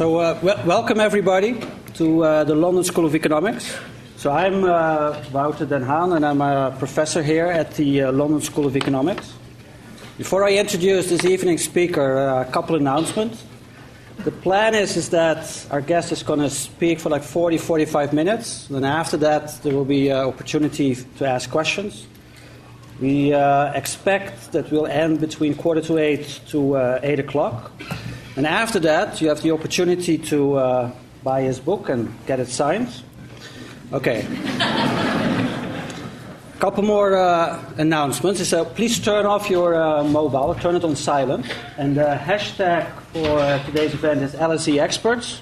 So, uh, w- welcome everybody to uh, the London School of Economics. So, I'm uh, Wouter Den Haan, and I'm a professor here at the uh, London School of Economics. Before I introduce this evening's speaker, uh, a couple announcements. The plan is, is that our guest is going to speak for like 40, 45 minutes. Then after that, there will be uh, opportunity to ask questions. We expect that we'll end between quarter to eight to eight o'clock. And after that, you have the opportunity to uh, buy his book and get it signed. Okay. A couple more uh, announcements. So please turn off your uh, mobile, turn it on silent. And the hashtag for today's event is LSE Experts.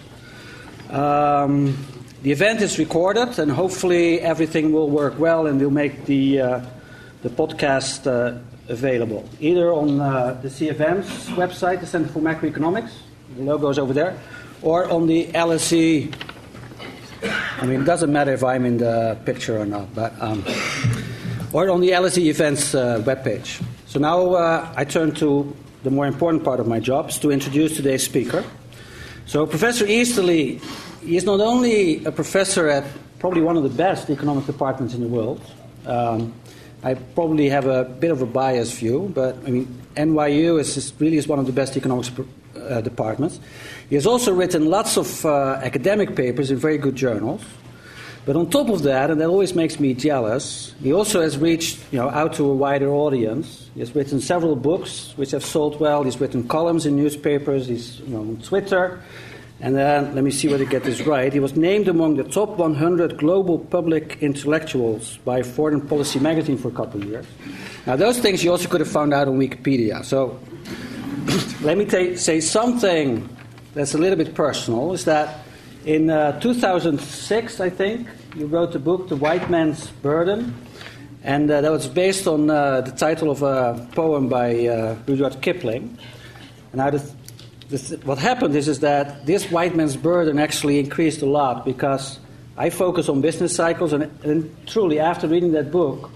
Um, the event is recorded, and hopefully everything will work well, and we'll make the uh, the podcast uh, available either on uh, the CFM's website, the Center for Macroeconomics. The logo is over there, or on the LSE. I mean, it doesn't matter if I'm in the picture or not, but um, or on the LSE events uh, webpage. So now uh, I turn to the more important part of my job, is to introduce today's speaker. So Professor Easterly, he is not only a professor at probably one of the best economic departments in the world. Um, I probably have a bit of a biased view, but I mean, NYU is, is really is one of the best economics uh, departments. He has also written lots of uh, academic papers in very good journals. But on top of that, and that always makes me jealous, he also has reached you know, out to a wider audience. He has written several books which have sold well. He's written columns in newspapers. He's you know, on Twitter. And then, let me see whether I get this right. He was named among the top 100 global public intellectuals by Foreign Policy magazine for a couple of years. Now, those things you also could have found out on Wikipedia. So, let me say something that's a little bit personal is that in uh, 2006, I think, you wrote a book, The White Man's Burden. And uh, that was based on uh, the title of a poem by uh, Rudyard Kipling. And the, this, what happened is, is that this white man's burden actually increased a lot because I focus on business cycles, and, and truly, after reading that book,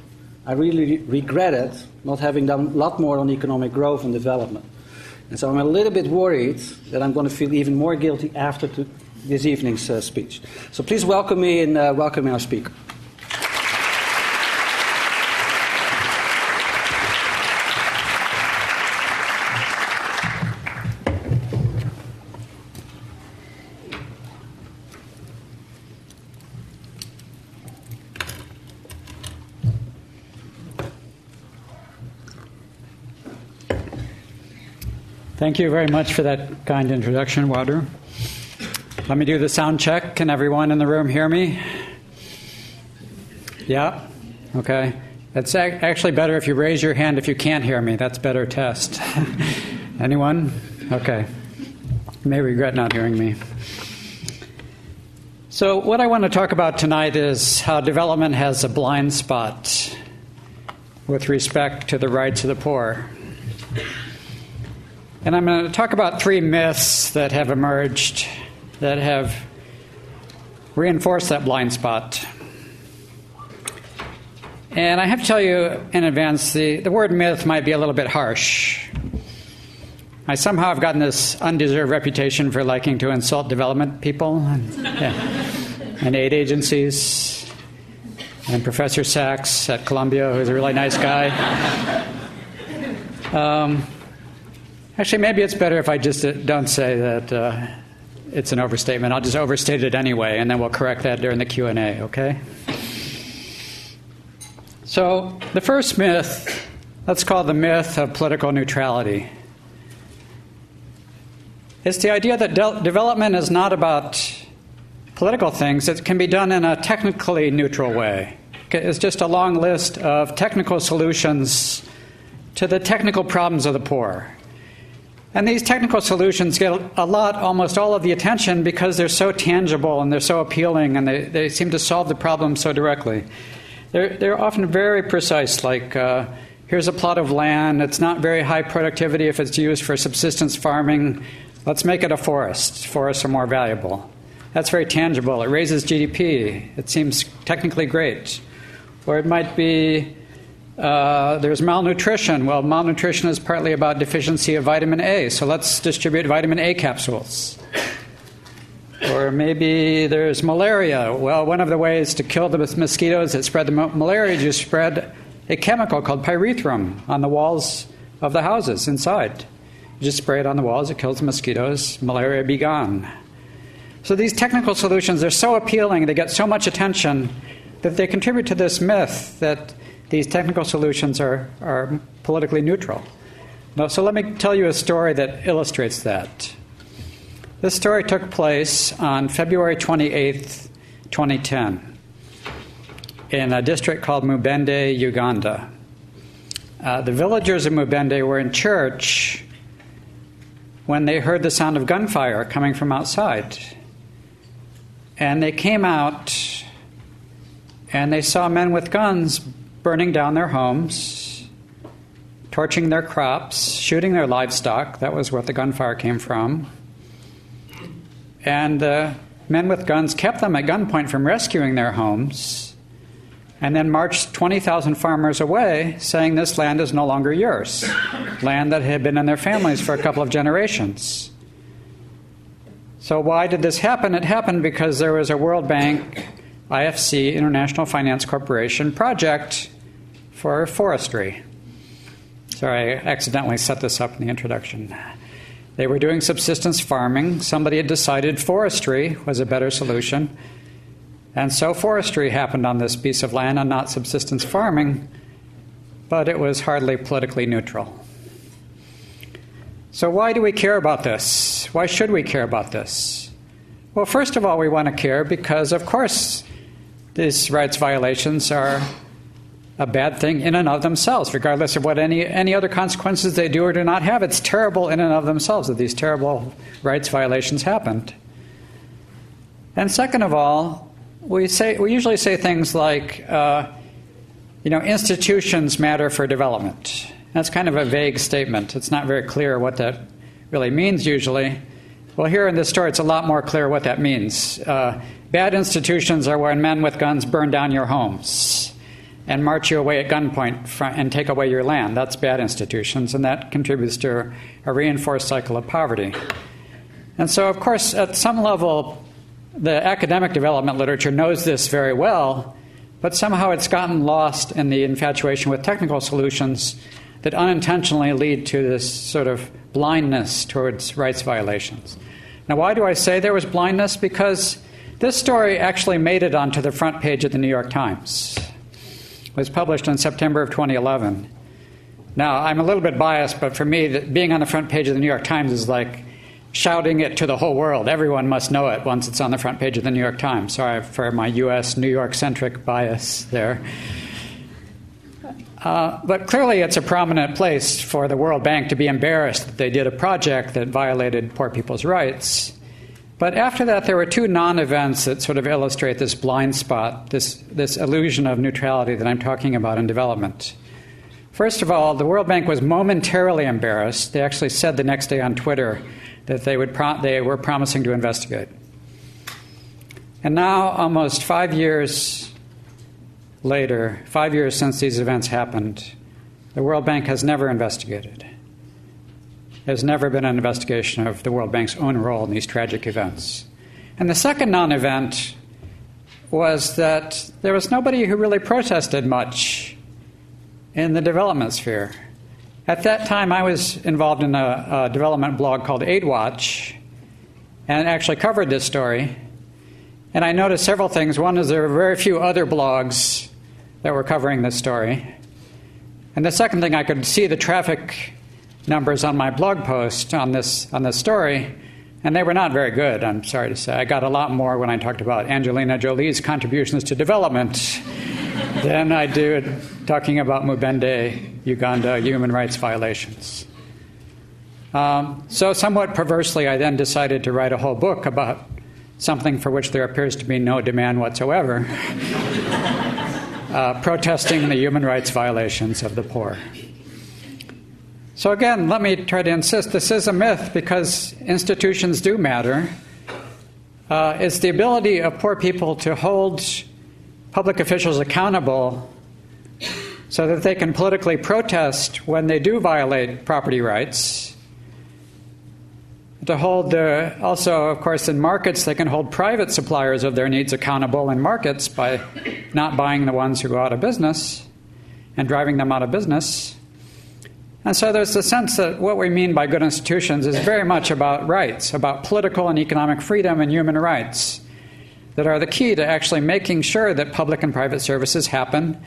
I really regretted not having done a lot more on economic growth and development. And so I'm a little bit worried that I'm going to feel even more guilty after to, this evening's uh, speech. So please welcome me and uh, welcome our speaker. Thank you very much for that kind introduction, Wouter. Let me do the sound check. Can everyone in the room hear me? Yeah? Okay. It's actually better if you raise your hand if you can't hear me. That's better test. Anyone? Okay. You may regret not hearing me. So, what I want to talk about tonight is how development has a blind spot with respect to the rights of the poor. And I'm going to talk about three myths that have emerged that have reinforced that blind spot. And I have to tell you in advance the, the word myth might be a little bit harsh. I somehow have gotten this undeserved reputation for liking to insult development people and, yeah, and aid agencies. And Professor Sachs at Columbia, who's a really nice guy. Um, Actually, maybe it's better if I just don't say that uh, it's an overstatement. I'll just overstate it anyway, and then we'll correct that during the Q and A. Okay. So the first myth, let's call the myth of political neutrality. It's the idea that de- development is not about political things. It can be done in a technically neutral way. It's just a long list of technical solutions to the technical problems of the poor. And these technical solutions get a lot, almost all of the attention because they're so tangible and they're so appealing and they, they seem to solve the problem so directly. They're, they're often very precise, like uh, here's a plot of land, it's not very high productivity if it's used for subsistence farming, let's make it a forest. Forests are more valuable. That's very tangible. It raises GDP. It seems technically great. Or it might be uh, there's malnutrition. Well, malnutrition is partly about deficiency of vitamin A, so let's distribute vitamin A capsules. Or maybe there's malaria. Well, one of the ways to kill the mosquitoes that spread the malaria is you spread a chemical called pyrethrum on the walls of the houses inside. You just spray it on the walls, it kills the mosquitoes, malaria be gone. So these technical solutions are so appealing, they get so much attention that they contribute to this myth that these technical solutions are, are politically neutral. Now, so let me tell you a story that illustrates that. This story took place on February 28th, 2010, in a district called Mubende, Uganda. Uh, the villagers of Mubende were in church when they heard the sound of gunfire coming from outside. And they came out and they saw men with guns burning down their homes, torching their crops, shooting their livestock. That was where the gunfire came from. And the men with guns kept them at gunpoint from rescuing their homes and then marched 20,000 farmers away, saying this land is no longer yours, land that had been in their families for a couple of generations. So, why did this happen? It happened because there was a World Bank IFC, International Finance Corporation, project for forestry. Sorry, I accidentally set this up in the introduction. They were doing subsistence farming. Somebody had decided forestry was a better solution. And so forestry happened on this piece of land and not subsistence farming, but it was hardly politically neutral. So, why do we care about this? Why should we care about this? Well, first of all, we want to care because, of course, these rights violations are a bad thing in and of themselves, regardless of what any, any other consequences they do or do not have. It's terrible in and of themselves that these terrible rights violations happened. And second of all, we, say, we usually say things like, uh, you know, institutions matter for development. That's kind of a vague statement. It's not very clear what that really means usually. Well, here in this story, it's a lot more clear what that means. Uh, bad institutions are when men with guns burn down your homes and march you away at gunpoint and take away your land. That's bad institutions, and that contributes to a reinforced cycle of poverty. And so, of course, at some level, the academic development literature knows this very well, but somehow it's gotten lost in the infatuation with technical solutions that unintentionally lead to this sort of blindness towards rights violations. Now, why do I say there was blindness? Because this story actually made it onto the front page of the New York Times. It was published in September of 2011. Now, I'm a little bit biased, but for me, being on the front page of the New York Times is like shouting it to the whole world. Everyone must know it once it's on the front page of the New York Times. Sorry for my U.S. New York centric bias there. Uh, but clearly, it's a prominent place for the World Bank to be embarrassed that they did a project that violated poor people's rights. But after that, there were two non events that sort of illustrate this blind spot, this, this illusion of neutrality that I'm talking about in development. First of all, the World Bank was momentarily embarrassed. They actually said the next day on Twitter that they, would pro- they were promising to investigate. And now, almost five years later, five years since these events happened, the World Bank has never investigated. There's never been an investigation of the World Bank's own role in these tragic events. And the second non event was that there was nobody who really protested much in the development sphere. At that time, I was involved in a, a development blog called AidWatch and actually covered this story. And I noticed several things. One is there were very few other blogs that were covering this story. And the second thing, I could see the traffic numbers on my blog post on this, on this story, and they were not very good, I'm sorry to say. I got a lot more when I talked about Angelina Jolie's contributions to development than I did talking about Mubende, Uganda, human rights violations. Um, so, somewhat perversely, I then decided to write a whole book about something for which there appears to be no demand whatsoever uh, protesting the human rights violations of the poor. So, again, let me try to insist this is a myth because institutions do matter. Uh, it's the ability of poor people to hold public officials accountable so that they can politically protest when they do violate property rights. to hold the also of course in markets they can hold private suppliers of their needs accountable in markets by not buying the ones who go out of business and driving them out of business and so there's the sense that what we mean by good institutions is very much about rights about political and economic freedom and human rights that are the key to actually making sure that public and private services happen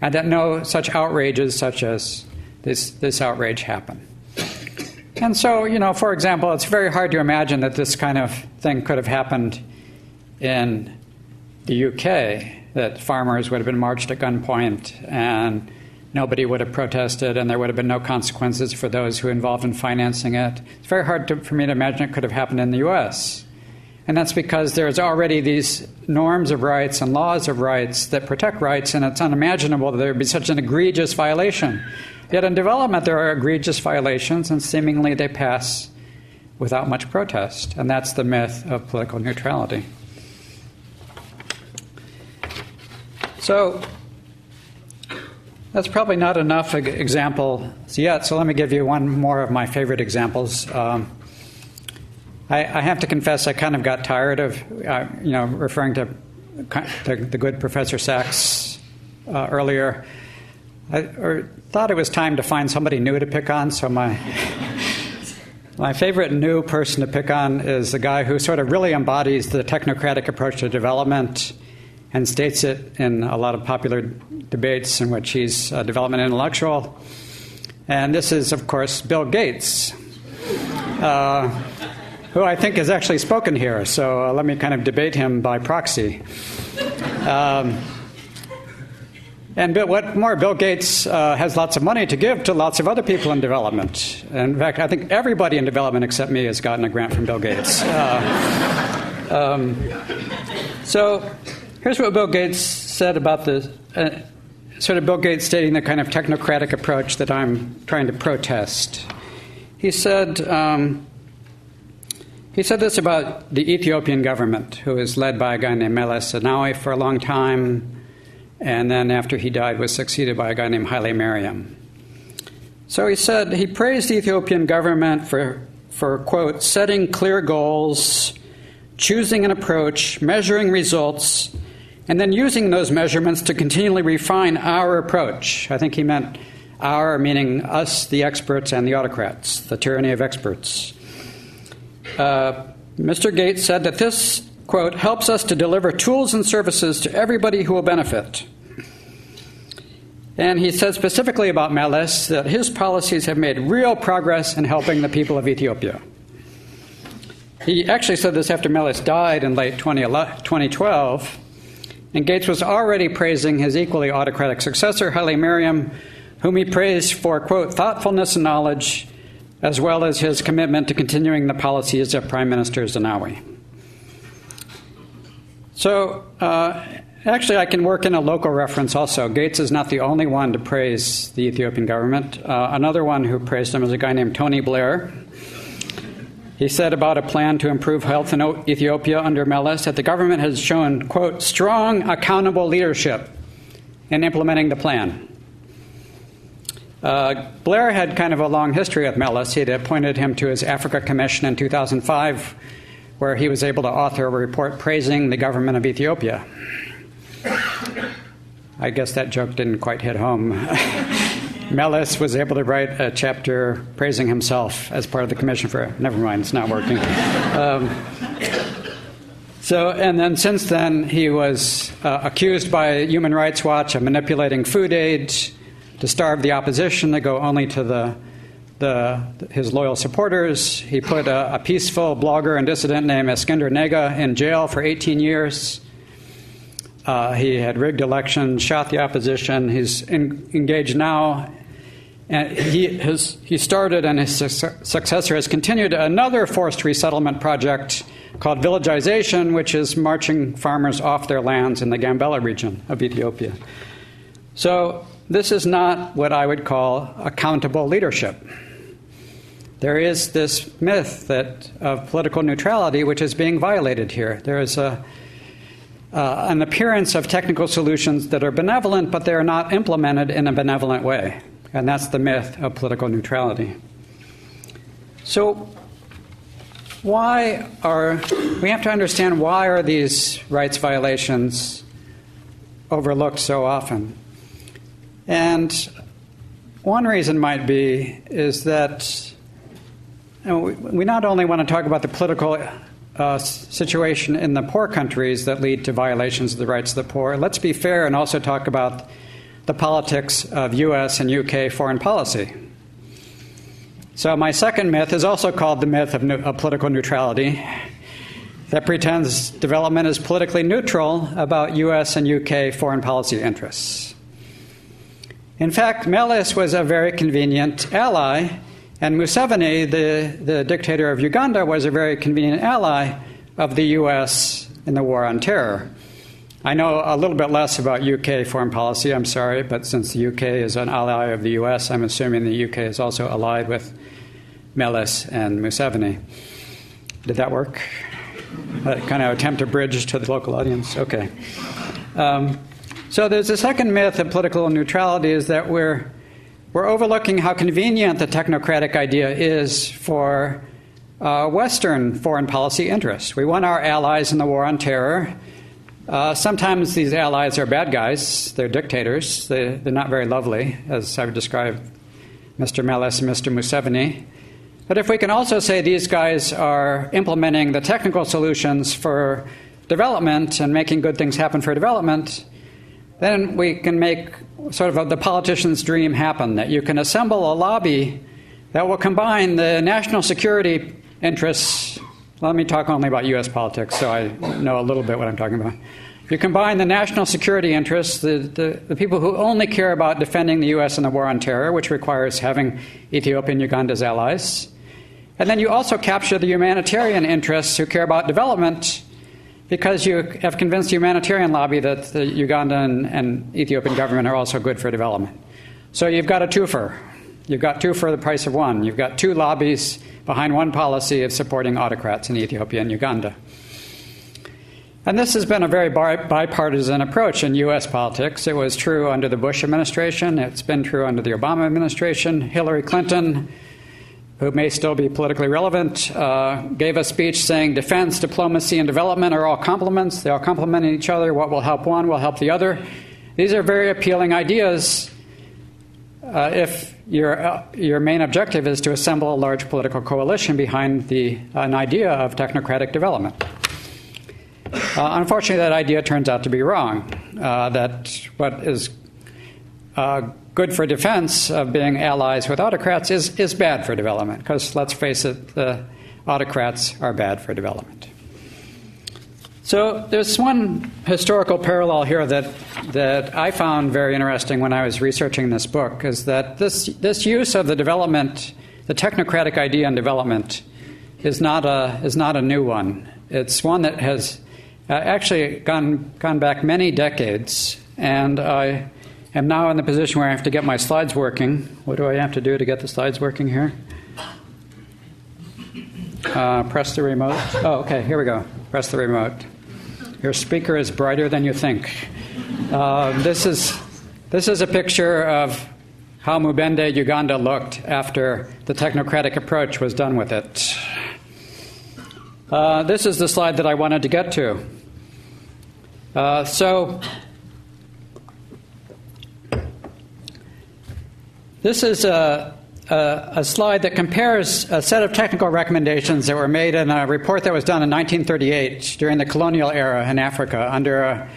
and that no such outrages such as this, this outrage happen. And so, you know, for example, it's very hard to imagine that this kind of thing could have happened in the UK, that farmers would have been marched at gunpoint and nobody would have protested and there would have been no consequences for those who involved in financing it. It's very hard to, for me to imagine it could have happened in the US. And that's because there's already these norms of rights and laws of rights that protect rights, and it's unimaginable that there would be such an egregious violation Yet in development, there are egregious violations, and seemingly they pass without much protest. And that's the myth of political neutrality. So, that's probably not enough examples yet, so let me give you one more of my favorite examples. Um, I, I, have to confess, I kind of got tired of, uh, you know, referring to the, the good Professor Sachs uh, earlier. I thought it was time to find somebody new to pick on, so my. My favorite new person to pick on is the guy who sort of really embodies the technocratic approach to development and states it in a lot of popular debates in which he's a development intellectual. And this is, of course, Bill Gates, uh, who I think has actually spoken here. So uh, let me kind of debate him by proxy. Um, and what more, Bill Gates uh, has lots of money to give to lots of other people in development. in fact, I think everybody in development except me has gotten a grant from Bill Gates. Uh, um, so here's what Bill Gates said about the uh, sort of Bill Gates stating the kind of technocratic approach that I'm trying to protest. He said. Um, he said this about the Ethiopian government, who is led by a guy named Meles Zenawi for a long time and then after he died was succeeded by a guy named Haile Mariam. So he said he praised the Ethiopian government for, for quote, setting clear goals, choosing an approach, measuring results, and then using those measurements to continually refine our approach. I think he meant our, meaning us, the experts, and the autocrats, the tyranny of experts. Uh, Mr. Gates said that this quote, helps us to deliver tools and services to everybody who will benefit. And he said specifically about Meles that his policies have made real progress in helping the people of Ethiopia. He actually said this after Meles died in late 2012, and Gates was already praising his equally autocratic successor, Haile Mariam, whom he praised for, quote, thoughtfulness and knowledge, as well as his commitment to continuing the policies of Prime Minister Zenawi. So, uh, actually, I can work in a local reference also. Gates is not the only one to praise the Ethiopian government. Uh, another one who praised him is a guy named Tony Blair. He said about a plan to improve health in Ethiopia under Meles that the government has shown, quote, strong, accountable leadership in implementing the plan. Uh, Blair had kind of a long history with Meles. He had appointed him to his Africa Commission in 2005 where he was able to author a report praising the government of Ethiopia. I guess that joke didn't quite hit home. Meles was able to write a chapter praising himself as part of the commission for. Never mind, it's not working. Um, so, and then since then, he was uh, accused by Human Rights Watch of manipulating food aid to starve the opposition, to go only to the the, his loyal supporters. He put a, a, peaceful blogger and dissident named Eskinder Nega in jail for 18 years. Uh, he had rigged elections, shot the opposition. He's in, engaged now. And he, has, he started, and his successor has continued another forced resettlement project called villagization, which is marching farmers off their lands in the Gambela region of Ethiopia. So, this is not what I would call accountable leadership there is this myth that of political neutrality which is being violated here. There is a, uh, an appearance of technical solutions that are benevolent, but they are not implemented in a benevolent way. And that's the myth of political neutrality. So, why are we have to understand why are these rights violations overlooked so often? And one reason might be is that you know, we not only want to talk about the political uh, situation in the poor countries that lead to violations of the rights of the poor, let's be fair and also talk about the politics of U.S. and UK foreign policy. So, my second myth is also called the myth of, of political neutrality, that pretends development is politically neutral about U.S. and UK foreign policy interests. In fact, Meles was a very convenient ally, and Museveni, the, the dictator of Uganda, was a very convenient ally of the U.S. in the war on terror. I know a little bit less about UK foreign policy, I'm sorry, but since the UK is an ally of the US, I'm assuming the UK is also allied with Meles and Museveni. Did that work? Uh, kind of attempt to bridge to the local audience? Okay. Um, so there's a second myth of political neutrality is that we're, we're overlooking how convenient the technocratic idea is for uh, Western foreign policy interests. We want our allies in the war on terror uh, sometimes these allies are bad guys, they're dictators, they, are not very lovely, as I've described Mr. Meles and Mr. Museveni. But if we can also say these guys are implementing the technical solutions for development and making good things happen for development, then we can make sort of the politician's dream happen that you can assemble a lobby that will combine the national security interests let me talk only about U.S. politics so I know a little bit what I'm talking about. You combine the national security interests, the, the, the, people who only care about defending the U.S. in the war on terror, which requires having Ethiopia and Uganda as allies. And then you also capture the humanitarian interests who care about development because you have convinced the humanitarian lobby that the Ugandan and Ethiopian government are also good for development. So you've got a twofer. You've got two for the price of one. You've got two lobbies behind one policy of supporting autocrats in Ethiopia and Uganda. And this has been a very bipartisan approach in U.S. politics. It was true under the Bush administration, it's been true under the Obama administration. Hillary Clinton, who may still be politically relevant, uh, gave a speech saying defense, diplomacy, and development are all complements. They all complement each other. What will help one will help the other. These are very appealing ideas uh, if your, uh, your main objective is to assemble a large political coalition behind the, an idea of technocratic development. Uh, unfortunately, that idea turns out to be wrong. Uh, that what is uh, good for defense of being allies with autocrats is, is bad for development, because let's face it, the autocrats are bad for development. So there's one historical parallel here that, that I found very interesting when I was researching this book is that this, this use of the development, the technocratic idea in development, is not a, is not a new one. It's one that has uh, actually gone, gone back many decades, and I am now in the position where I have to get my slides working. What do I have to do to get the slides working here? Uh, press the remote. Oh, okay, here we go. Press the remote. Your speaker is brighter than you think. Uh, this, is, this is a picture of how Mubende, Uganda looked after the technocratic approach was done with it. Uh, this is the slide that I wanted to get to. Uh, so, this is a, a, a, slide that compares a set of technical recommendations that were made in a report that was done in 1938 during the colonial era in Africa under a,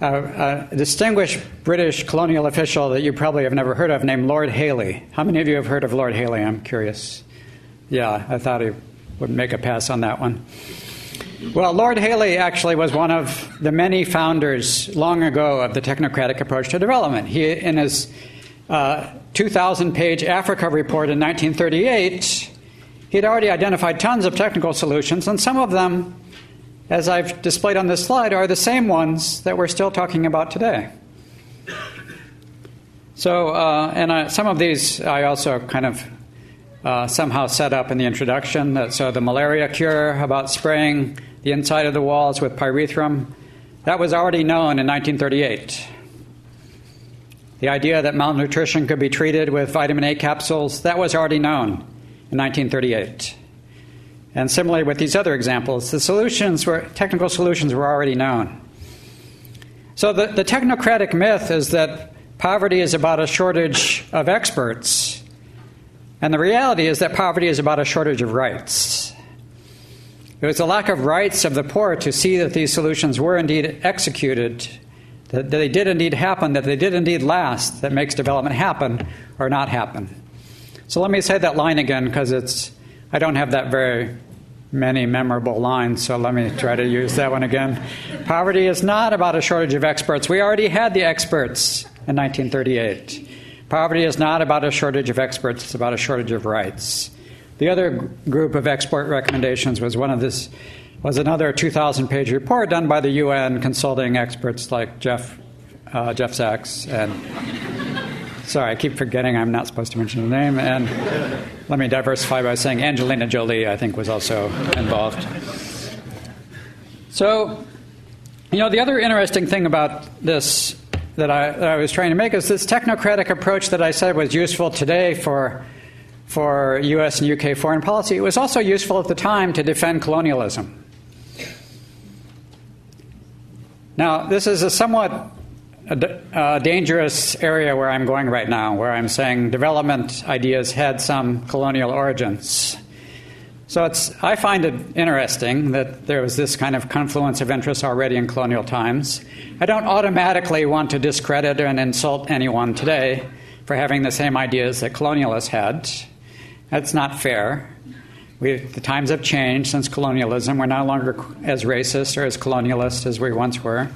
a, a distinguished British colonial official that you probably have never heard of named Lord Hailey. How many of you have heard of Lord Hailey? I'm curious. Yeah, I thought he would make a pass on that one. Well, Lord Hailey actually was one of the many founders long ago of the technocratic approach to development. He, in his uh, 2,000 page Africa report in 1938, he'd already identified tons of technical solutions, and some of them, as I've displayed on this slide, are the same ones that we're still talking about today. So, uh, and uh, some of these I also kind of uh, somehow set up in the introduction. That, so, the malaria cure about spraying the inside of the walls with pyrethrum, that was already known in 1938. The idea that malnutrition could be treated with vitamin A capsules, that was already known in 1938. And similarly with these other examples, the solutions were technical solutions were already known. So the, the technocratic myth is that poverty is about a shortage of experts. And the reality is that poverty is about a shortage of rights. It was the lack of rights of the poor to see that these solutions were indeed executed, that they did indeed happen, that they did indeed last, that makes development happen or not happen. So let me say that line again because it's I don't have that very many memorable lines, so let me try to use that one again. Poverty is not about a shortage of experts. We already had the experts in 1938. Poverty is not about a shortage of experts, it's about a shortage of rights. The other group of expert recommendations was one of this was another 2,000 page report done by the UN consulting experts like Jeff uh, Jeff Sachs and Sorry, I keep forgetting I'm not supposed to mention the name. And let me diversify by saying Angelina Jolie, I think, was also involved. So, you know, the other interesting thing about this that I, that I was trying to make is this technocratic approach that I said was useful today for, for US and UK foreign policy. It was also useful at the time to defend colonialism. Now, this is a somewhat a, dangerous area where I'm going right now, where I'm saying development ideas had some colonial origins. So it's, I find it interesting that there was this kind of confluence of interests already in colonial times. I don't automatically want to discredit and insult anyone today for having the same ideas that colonialists had. That's not fair. We, the times have changed since colonialism. We're no longer as racist or as colonialist as we once were.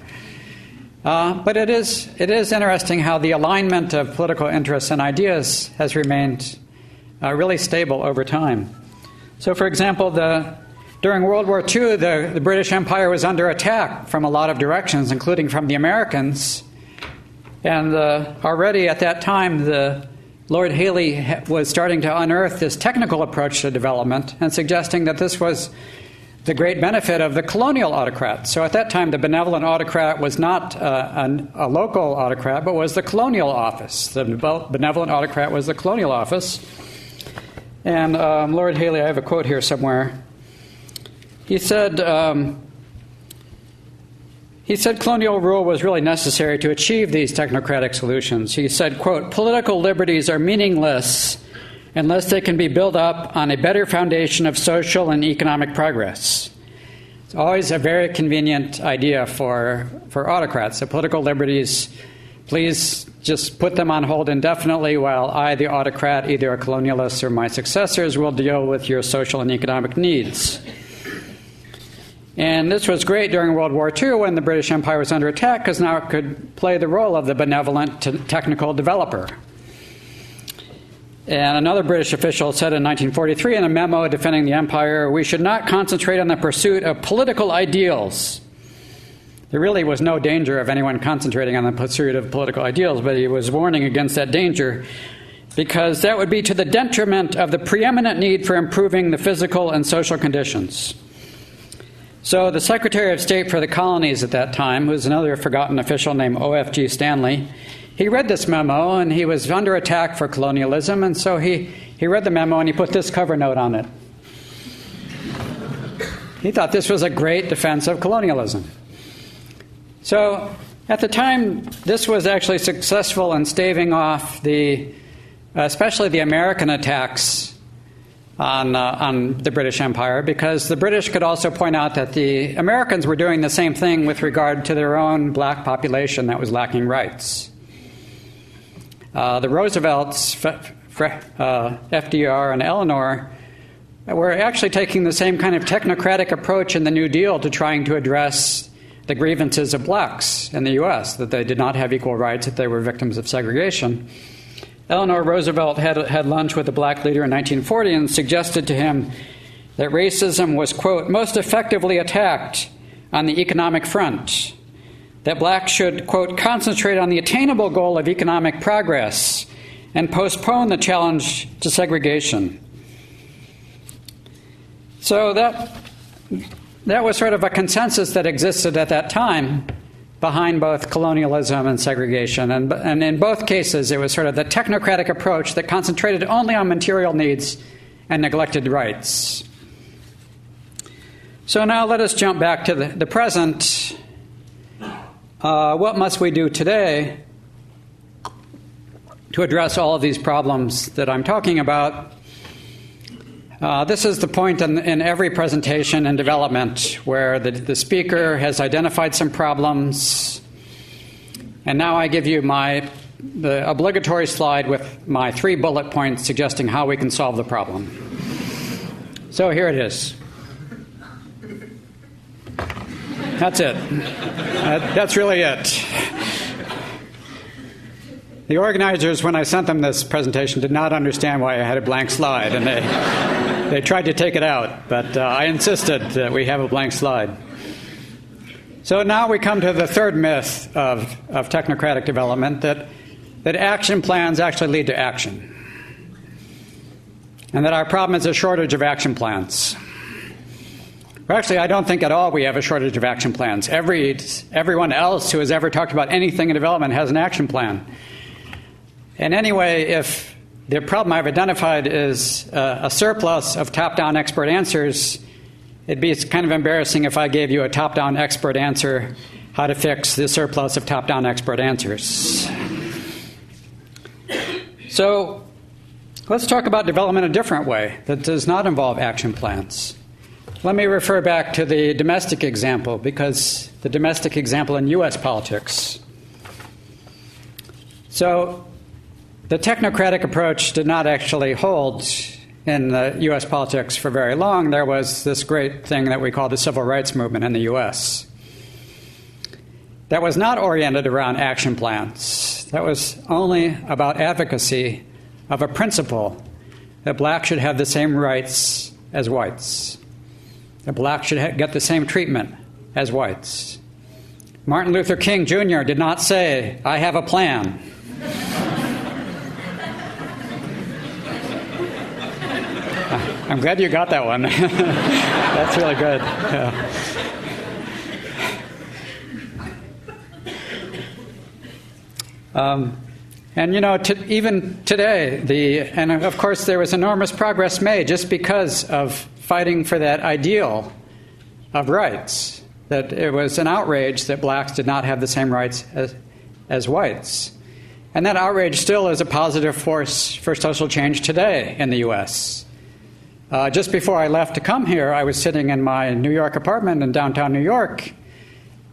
Uh, but it is, it is interesting how the alignment of political interests and ideas has remained uh, really stable over time. So, for example, the, during World War II, the, the British Empire was under attack from a lot of directions, including from the Americans. And uh, already at that time, the Lord Hailey was starting to unearth this technical approach to development and suggesting that this was the great benefit of the colonial autocrat. So at that time, the benevolent autocrat was not uh, an, a local autocrat, but was the colonial office. The benevolent autocrat was the colonial office. And um, Lord Hailey, I have a quote here somewhere. He said, um, he said colonial rule was really necessary to achieve these technocratic solutions. He said, quote, political liberties are meaningless unless they can be built up on a better foundation of social and economic progress. It's always a very convenient idea for, for autocrats. The political liberties, please just put them on hold indefinitely while I, the autocrat, either a colonialist or my successors, will deal with your social and economic needs. And this was great during World War II when the British Empire was under attack because now it could play the role of the benevolent technical developer. And another British official said in 1943 in a memo defending the empire we should not concentrate on the pursuit of political ideals. There really was no danger of anyone concentrating on the pursuit of political ideals, but he was warning against that danger because that would be to the detriment of the preeminent need for improving the physical and social conditions. So, the Secretary of State for the Colonies at that time, who was another forgotten official named O.F.G. Stanley, he read this memo and he was under attack for colonialism, and so he, he read the memo and he put this cover note on it. He thought this was a great defense of colonialism. So, at the time, this was actually successful in staving off the, especially the American attacks on, uh, on the British Empire, because the British could also point out that the Americans were doing the same thing with regard to their own black population that was lacking rights. Uh, the Roosevelts, F- F- uh, FDR, and Eleanor were actually taking the same kind of technocratic approach in the New Deal to trying to address the grievances of blacks in the U.S., that they did not have equal rights, that they were victims of segregation. Eleanor Roosevelt had, had lunch with a black leader in 1940 and suggested to him that racism was, quote, most effectively attacked on the economic front that blacks should, quote, concentrate on the attainable goal of economic progress and postpone the challenge to segregation. So that, that was sort of a consensus that existed at that time behind both colonialism and segregation. And, and in both cases, it was sort of the technocratic approach that concentrated only on material needs and neglected rights. So now let us jump back to the, the present. Uh, what must we do today to address all of these problems that I'm talking about? Uh, this is the point in, in, every presentation and development where the, the speaker has identified some problems, and now I give you my the obligatory slide with my three bullet points suggesting how we can solve the problem. So here it is. That's it. That, that's really it. The organizers, when I sent them this presentation, did not understand why I had a blank slide, and they, they tried to take it out, but uh, I insisted that we have a blank slide. So now we come to the third myth of, of technocratic development that, that action plans actually lead to action, and that our problem is a shortage of action plans. Actually, I don't think at all we have a shortage of action plans. Every, everyone else who has ever talked about anything in development has an action plan. And anyway, if the problem I've identified is uh, a surplus of top down expert answers, it'd be kind of embarrassing if I gave you a top down expert answer how to fix the surplus of top down expert answers. So let's talk about development a different way that does not involve action plans. Let me refer back to the domestic example because the domestic example in U.S. politics. So, the technocratic approach did not actually hold in the U.S. politics for very long. There was this great thing that we call the civil rights movement in the U.S. That was not oriented around action plans. That was only about advocacy of a principle that blacks should have the same rights as whites that blacks should get the same treatment as whites. Martin Luther King Jr. did not say, I have a plan. I'm glad you got that one. That's really good. Yeah. Um, and you know, even today, the and of course there was enormous progress made just because of fighting for that ideal of rights, that it was an outrage that blacks did not have the same rights as, as whites. And that outrage still is a positive force for social change today in the U.S. Uh, just before I left to come here, I was sitting in my New York apartment in downtown New York,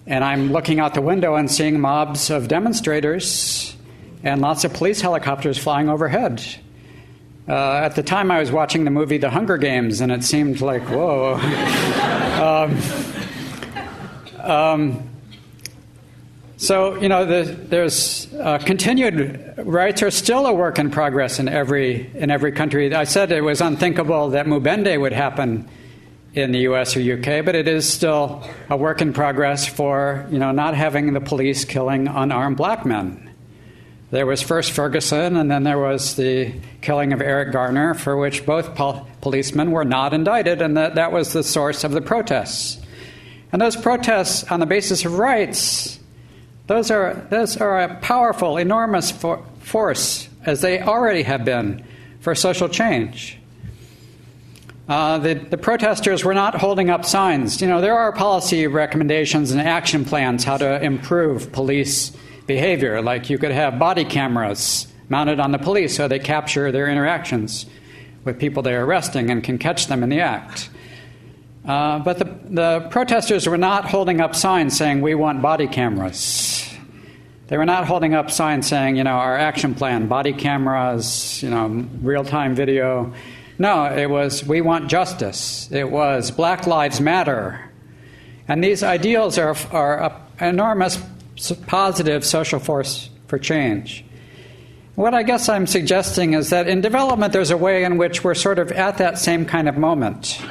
and I'm looking out the window and seeing mobs of demonstrators and lots of police helicopters flying overhead. Uh, at the time, I was watching the movie The Hunger Games, and it seemed like, whoa. um, um, so, you know, the, there's uh, continued rights are still a work in progress in every, in every country. I said it was unthinkable that Mubende would happen in the US or UK, but it is still a work in progress for, you know, not having the police killing unarmed black men. There was first Ferguson, and then there was the killing of Eric Garner, for which both pol- policemen were not indicted, and that, that was the source of the protests. And those protests on the basis of rights, those are, those are a powerful, enormous for- force, as they already have been, for social change. Uh, the, the, protesters were not holding up signs. You know, there are policy recommendations and action plans how to improve police behavior. Like you could have body cameras mounted on the police so they capture their interactions with people they're arresting and can catch them in the act. Uh, but the, the protesters were not holding up signs saying, We want body cameras. They were not holding up signs saying, you know, our action plan, body cameras, you know, real time video. No, it was, we want justice. It was Black Lives Matter. And these ideals are, are enormous positive social force for change. What I guess I'm suggesting is that in development, there's a way in which we're sort of at that same kind of moment,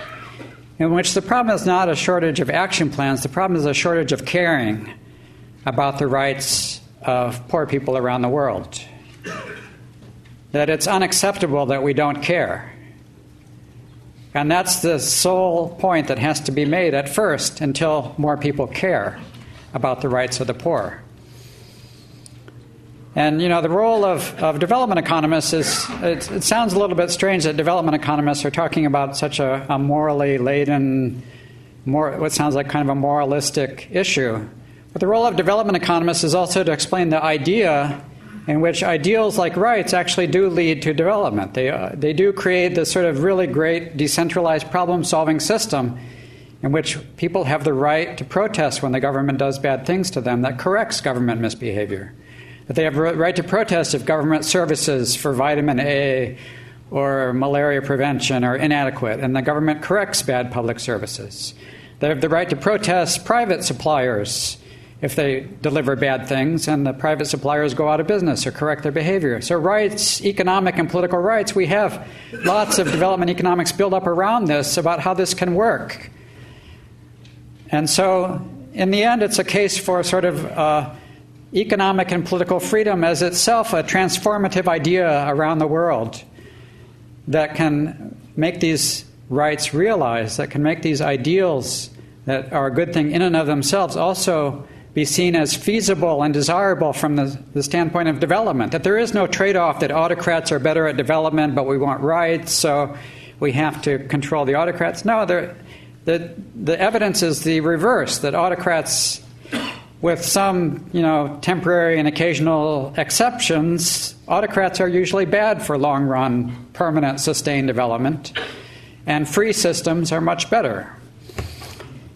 in which the problem is not a shortage of action plans, the problem is a shortage of caring about the rights of poor people around the world. That it's unacceptable that we don't care. And that's the sole point that has to be made at first until more people care about the rights of the poor. And you know the role of, of development economists is it, it sounds a little bit strange that development economists are talking about such a, a morally laden more, what sounds like kind of a moralistic issue. But the role of development economists is also to explain the idea in which ideals like rights actually do lead to development. They, uh, they do create this sort of really great decentralized problem solving system in which people have the right to protest when the government does bad things to them that corrects government misbehavior. That they have a right to protest if government services for vitamin A or malaria prevention are inadequate and the government corrects bad public services. They have the right to protest private suppliers if they deliver bad things and the private suppliers go out of business or correct their behavior. So, rights, economic and political rights, we have lots of development economics built up around this about how this can work. And so, in the end, it's a case for sort of uh, economic and political freedom as itself a transformative idea around the world that can make these rights realized, that can make these ideals that are a good thing in and of themselves also be seen as feasible and desirable from the, the standpoint of development. That there is no trade off that autocrats are better at development, but we want rights, so we have to control the autocrats. No, the, the evidence is the reverse that autocrats, with some you know, temporary and occasional exceptions, autocrats are usually bad for long run, permanent, sustained development, and free systems are much better.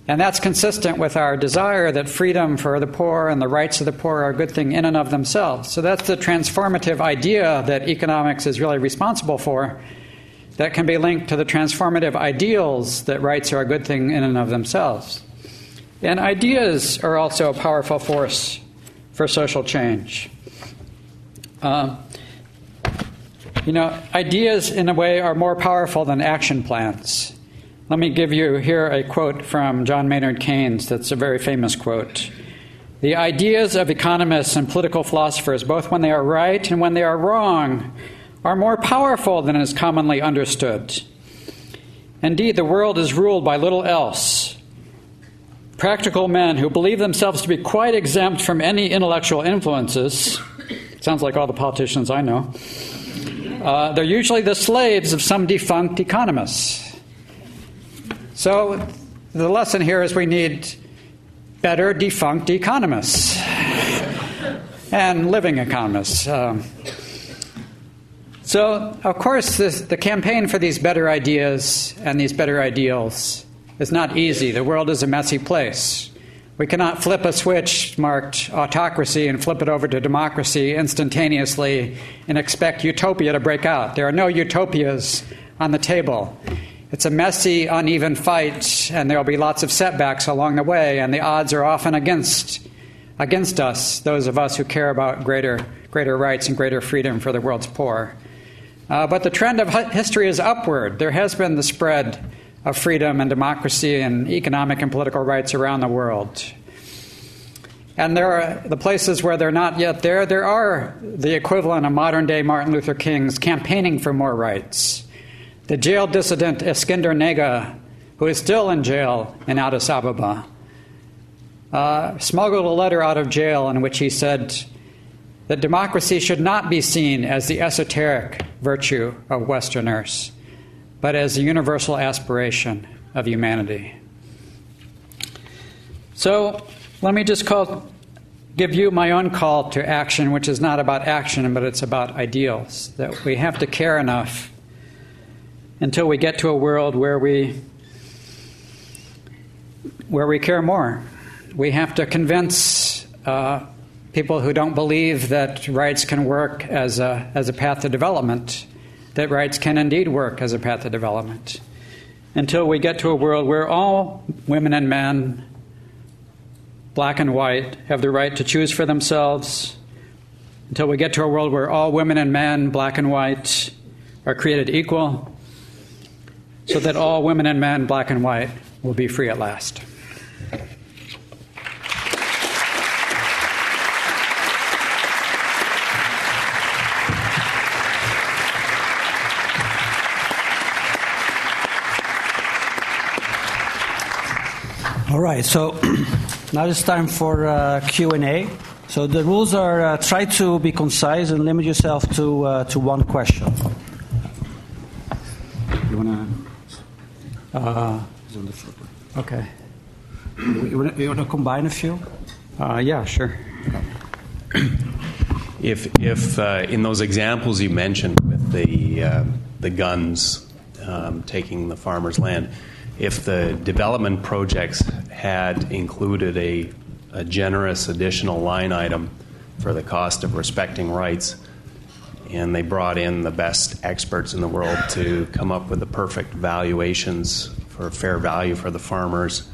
And that's consistent with our desire that freedom for the poor and the rights of the poor are a good thing in and of themselves. So that's the transformative idea that economics is really responsible for that can be linked to the transformative ideals that rights are a good thing in and of themselves. And ideas are also a powerful force for social change. Uh, you know, ideas in a way are more powerful than action plans. Let me give you here a quote from John Maynard Keynes that's a very famous quote. The ideas of economists and political philosophers, both when they are right and when they are wrong, are more powerful than is commonly understood. Indeed, the world is ruled by little else. Practical men who believe themselves to be quite exempt from any intellectual influences, sounds like all the politicians I know, uh, they're usually the slaves of some defunct economists. So the lesson here is we need better defunct economists and living economists. Um, so, of course, this, the campaign for these better ideas and these better ideals is not easy. The world is a messy place. We cannot flip a switch marked autocracy and flip it over to democracy instantaneously and expect utopia to break out. There are no utopias on the table. It's a messy, uneven fight, and there will be lots of setbacks along the way, and the odds are often against, against us, those of us who care about greater, greater rights and greater freedom for the world's poor. Uh, but the trend of history is upward. There has been the spread of freedom and democracy and economic and political rights around the world. And there are the places where they're not yet there, there are the equivalent of modern day Martin Luther King's campaigning for more rights. The jailed dissident Eskinder Nega, who is still in jail in Addis Ababa, uh, smuggled a letter out of jail in which he said that democracy should not be seen as the esoteric virtue of Westerners, but as a universal aspiration of humanity. So let me just call, give you my own call to action, which is not about action, but it's about ideals. That we have to care enough until we get to a world where we where we care more. We have to convince uh, people who don't believe that rights can work as a, as a path to development that rights can indeed work as a path to development. Until we get to a world where all women and men, black and white, have the right to choose for themselves. Until we get to a world where all women and men, black and white, are created equal so that all women and men, black and white, will be free at last. All right, so now it's time for uh, Q&A. So the rules are uh, try to be concise and limit yourself to, uh, to one question. You want to... Uh, Okay. You want to combine a few? Uh, yeah, sure. If, if uh, in those examples you mentioned with the, uh, the guns um, taking the farmer's land, if the development projects had included a, a generous additional line item for the cost of respecting rights, and they brought in the best experts in the world to come up with the perfect valuations for fair value for the farmers.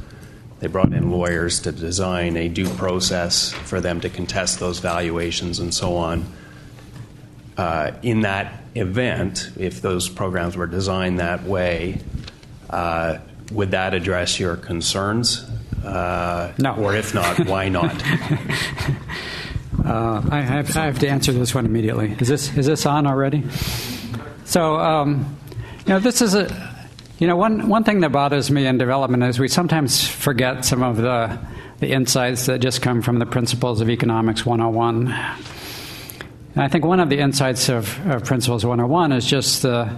They brought in lawyers to design a due process for them to contest those valuations and so on. Uh, in that event, if those programs were designed that way, uh, would that address your concerns? Uh, no. Or if not, why not? Uh, I, have, I, have, to answer this one immediately. Is this is this on already? So, um, you know, this is a, you know, one one thing that bothers me in development is we sometimes forget some of the the insights that just come from the principles of economics 101. And I think one of the insights of, of Principles 101 is just the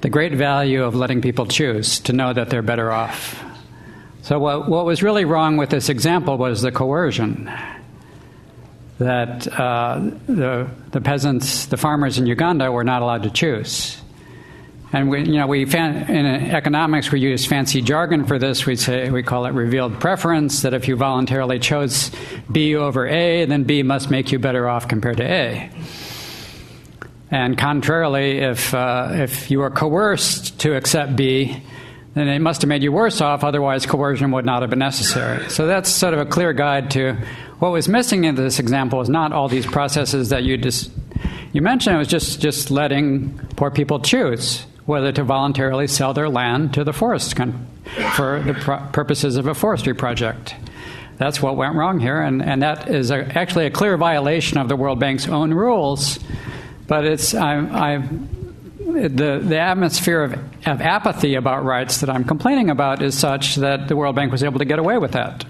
the great value of letting people choose to know that they're better off. So, what, what was really wrong with this example was the coercion that uh, the, the peasants, the farmers in Uganda, were not allowed to choose. And we, you know, we fan, in economics we use fancy jargon for this. We say we call it revealed preference. That if you voluntarily chose B over A, then B must make you better off compared to A. And contrarily, if uh, if you were coerced to accept B, then it must have made you worse off. Otherwise, coercion would not have been necessary. So that's sort of a clear guide to what was missing in this example is not all these processes that you just you mentioned. It was just just letting poor people choose whether to voluntarily sell their land to the forest con- for the purposes of a forestry project. That's what went wrong here, and, and that is a, actually a clear violation of the World Bank's own rules. But it's I, I the, the atmosphere of, of apathy about rights that I'm complaining about is such that the World Bank was able to get away with that.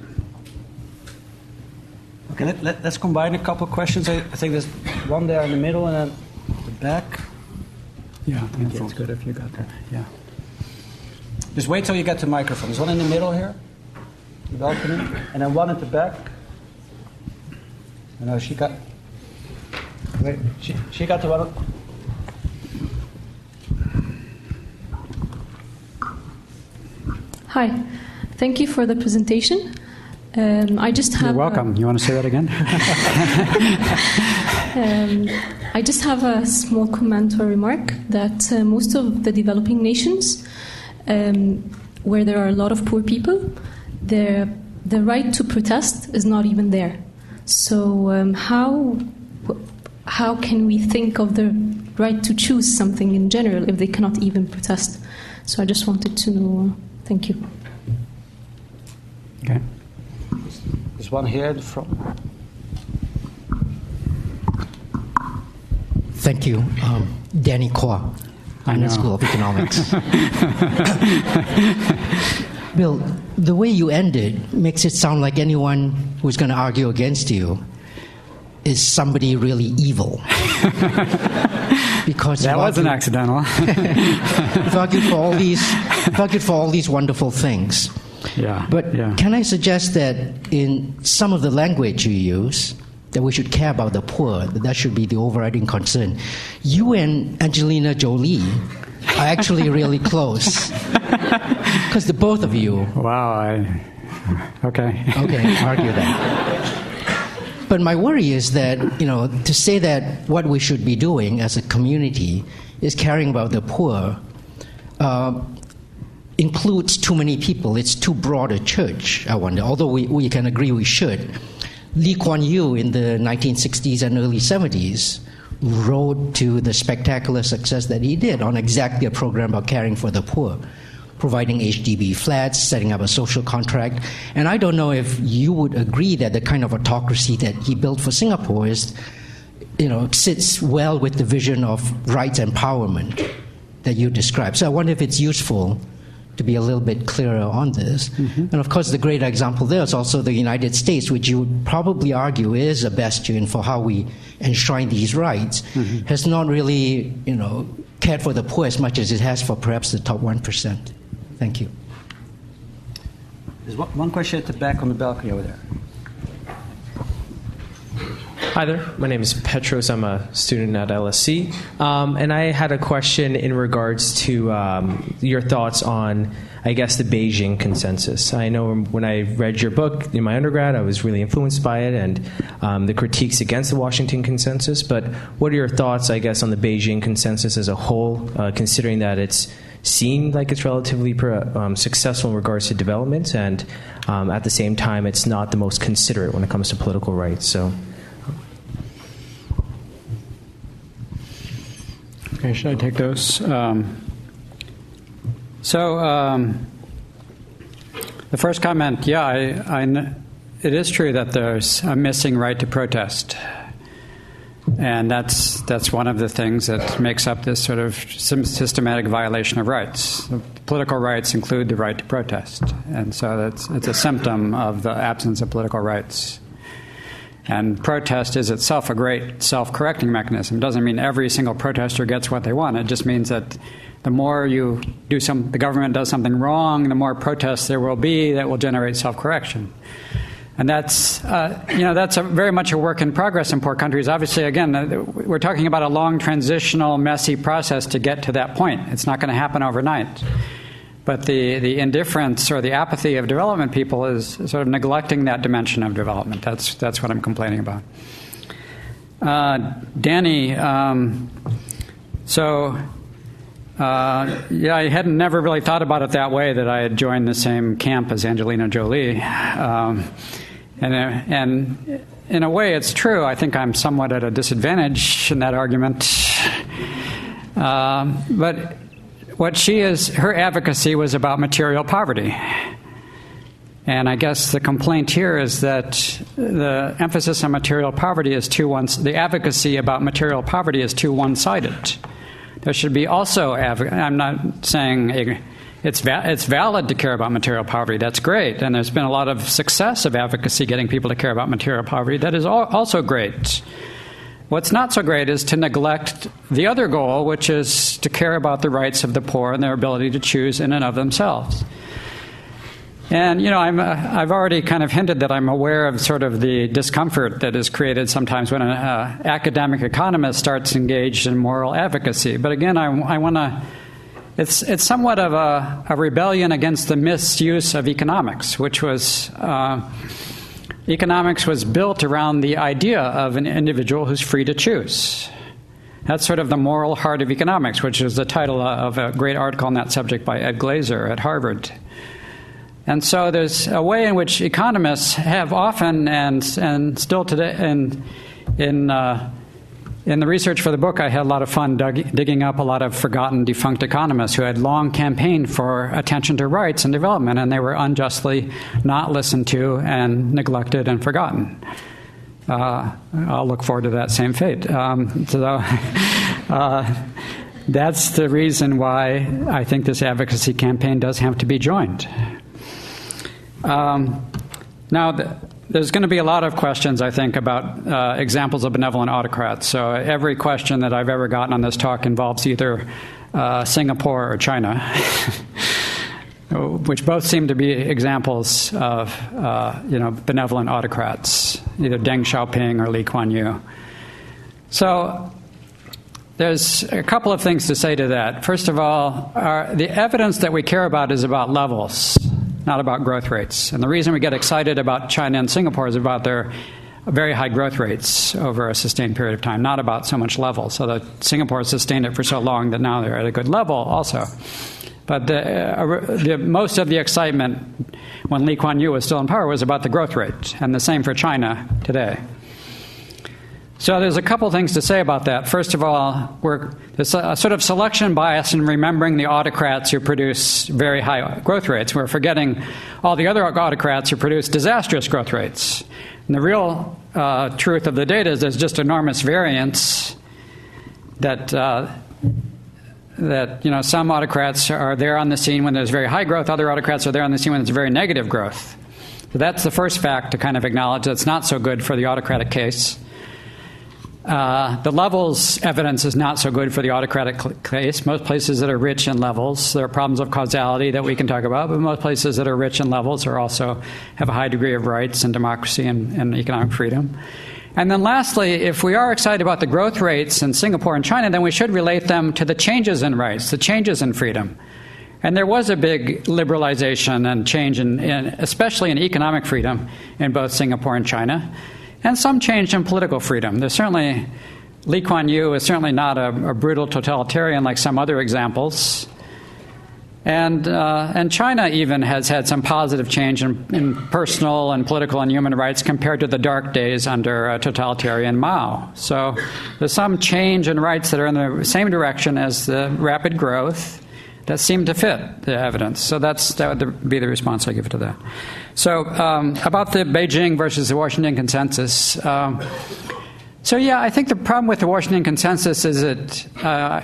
Okay, let, let, us combine a couple of questions. I, I, think there's one there in the middle and then the back. Yeah, that's good if you got that. Yeah. Just wait till you get the microphone. There's one in the middle here, the balcony, and then one at the back. I know she got. Wait, she, she got the one. Hi, thank you for the presentation. Um, I just have. You're welcome. A, you want to say that again? um, I just have a small comment or remark that uh, most of the developing nations, um, where there are a lot of poor people, the the right to protest is not even there. So um, how how can we think of the right to choose something in general if they cannot even protest? So I just wanted to know. Thank you. Okay. There's one here in the front. Thank you. Um, Danny Quah, the School of Economics. Bill, the way you ended makes it sound like anyone who's going to argue against you is somebody really evil. because that wasn't accidental. you've argued for all these, argued for all these wonderful things. Yeah. But yeah. can I suggest that in some of the language you use, that we should care about the poor, that, that should be the overriding concern. You and Angelina Jolie are actually really close. Because the both of you. Wow. I, okay. Okay, argue that. But my worry is that, you know, to say that what we should be doing as a community is caring about the poor, uh, includes too many people. It's too broad a church, I wonder, although we, we can agree we should. Lee Kuan Yew in the 1960s and early 70s wrote to the spectacular success that he did on exactly a program about caring for the poor, providing HDB flats, setting up a social contract. And I don't know if you would agree that the kind of autocracy that he built for Singapore is, you know, sits well with the vision of rights empowerment that you described. So I wonder if it's useful to be a little bit clearer on this. Mm-hmm. And of course, the great example there is also the United States, which you would probably argue is a bastion for how we enshrine these rights, mm-hmm. has not really, you know, cared for the poor as much as it has for perhaps the top 1%. Thank you. There's one question at the back on the balcony over there. Hi there. My name is Petros. I'm a student at LSE. Um, and I had a question in regards to um, your thoughts on, I guess, the Beijing consensus. I know when I read your book in my undergrad, I was really influenced by it and um, the critiques against the Washington consensus. But what are your thoughts, I guess, on the Beijing consensus as a whole, uh, considering that it's seemed like it's relatively um, successful in regards to development, and um, at the same time, it's not the most considerate when it comes to political rights. So. Okay, should I take those? Um, so, um, the first comment, yeah, I, I, it is true that there's a missing right to protest. And that's, that's one of the things that makes up this sort of systematic violation of rights. Political rights include the right to protest. And so that's, it's a symptom of the absence of political rights. And protest is itself a great self correcting mechanism. It doesn't mean every single protester gets what they want. It just means that the more you do some, the government does something wrong, the more protests there will be that will generate self correction. And that's, uh, you know, that's very much a work in progress in poor countries. Obviously, again, we're talking about a long transitional, messy process to get to that point. It's not going to happen overnight. But the, the indifference or the apathy of development people is sort of neglecting that dimension of development. That's, that's what I'm complaining about. Uh, Danny, um, so uh, yeah, I hadn't never really thought about it that way that I had joined the same camp as Angelina Jolie. Um, and, uh, and in a way, it's true. I think I'm somewhat at a disadvantage in that argument. Um, but what she is, her advocacy was about material poverty. And I guess the complaint here is that the emphasis on material poverty is too one, the advocacy about material poverty is too one sided. There should be also, I'm not saying it's, va- it's valid to care about material poverty. That's great. And there's been a lot of success of advocacy getting people to care about material poverty. That is also great. What's not so great is to neglect the other goal, which is to care about the rights of the poor and their ability to choose in and of themselves. And, you know, I'm, uh, I've already kind of hinted that I'm aware of sort of the discomfort that is created sometimes when an uh, academic economist starts engaged in moral advocacy. But again, I, I want to. It's, it's somewhat of a, a, rebellion against the misuse of economics, which was. Uh, Economics was built around the idea of an individual who's free to choose. That's sort of the moral heart of economics, which is the title of a great article on that subject by Ed Glaeser at Harvard. And so there's a way in which economists have often and, and still today, and in, uh, in the research for the book, I had a lot of fun dug, digging up a lot of forgotten, defunct economists who had long campaigned for attention to rights and development, and they were unjustly not listened to and neglected and forgotten. Uh, I'll look forward to that same fate. Um, so, uh, that's the reason why I think this advocacy campaign does have to be joined. Um, now, the, there's going to be a lot of questions, I think, about uh, examples of benevolent autocrats. So every question that I've ever gotten on this talk involves either uh, Singapore or China, which both seem to be examples of, uh, you know, benevolent autocrats, either Deng Xiaoping or Lee Kuan Yew. So there's a couple of things to say to that. First of all, our, the evidence that we care about is about levels not about growth rates. And the reason we get excited about China and Singapore is about their very high growth rates over a sustained period of time, not about so much level. So that Singapore sustained it for so long that now they're at a good level also. But the, uh, the, most of the excitement when Lee Kuan Yew was still in power was about the growth rate, and the same for China today. So there's a couple things to say about that. First of all, there's a sort of selection bias in remembering the autocrats who produce very high growth rates. We're forgetting all the other autocrats who produce disastrous growth rates. And the real uh, truth of the data is there's just enormous variance that. Uh, that you know some autocrats are there on the scene when there's very high growth, other autocrats are there on the scene when it's very negative growth. So that's the first fact to kind of acknowledge that's not so good for the autocratic case. Uh, the levels evidence is not so good for the autocratic case. Most places that are rich in levels, there are problems of causality that we can talk about, but most places that are rich in levels are also have a high degree of rights and democracy and, and economic freedom. And then lastly, if we are excited about the growth rates in Singapore and China, then we should relate them to the changes in rights, the changes in freedom. And there was a big liberalization and change, in, in, especially in economic freedom, in both Singapore and China and some change in political freedom. There's certainly, Lee Kuan Yew is certainly not a, a brutal totalitarian like some other examples. And, uh, and China even has had some positive change in, in, personal and political and human rights compared to the dark days under uh, totalitarian Mao. So there's some change in rights that are in the same direction as the rapid growth that seem to fit the evidence. So that's, that would be the response I give to that. So, um, about the Beijing versus the Washington consensus. Um, so, yeah, I think the problem with the Washington consensus is that uh,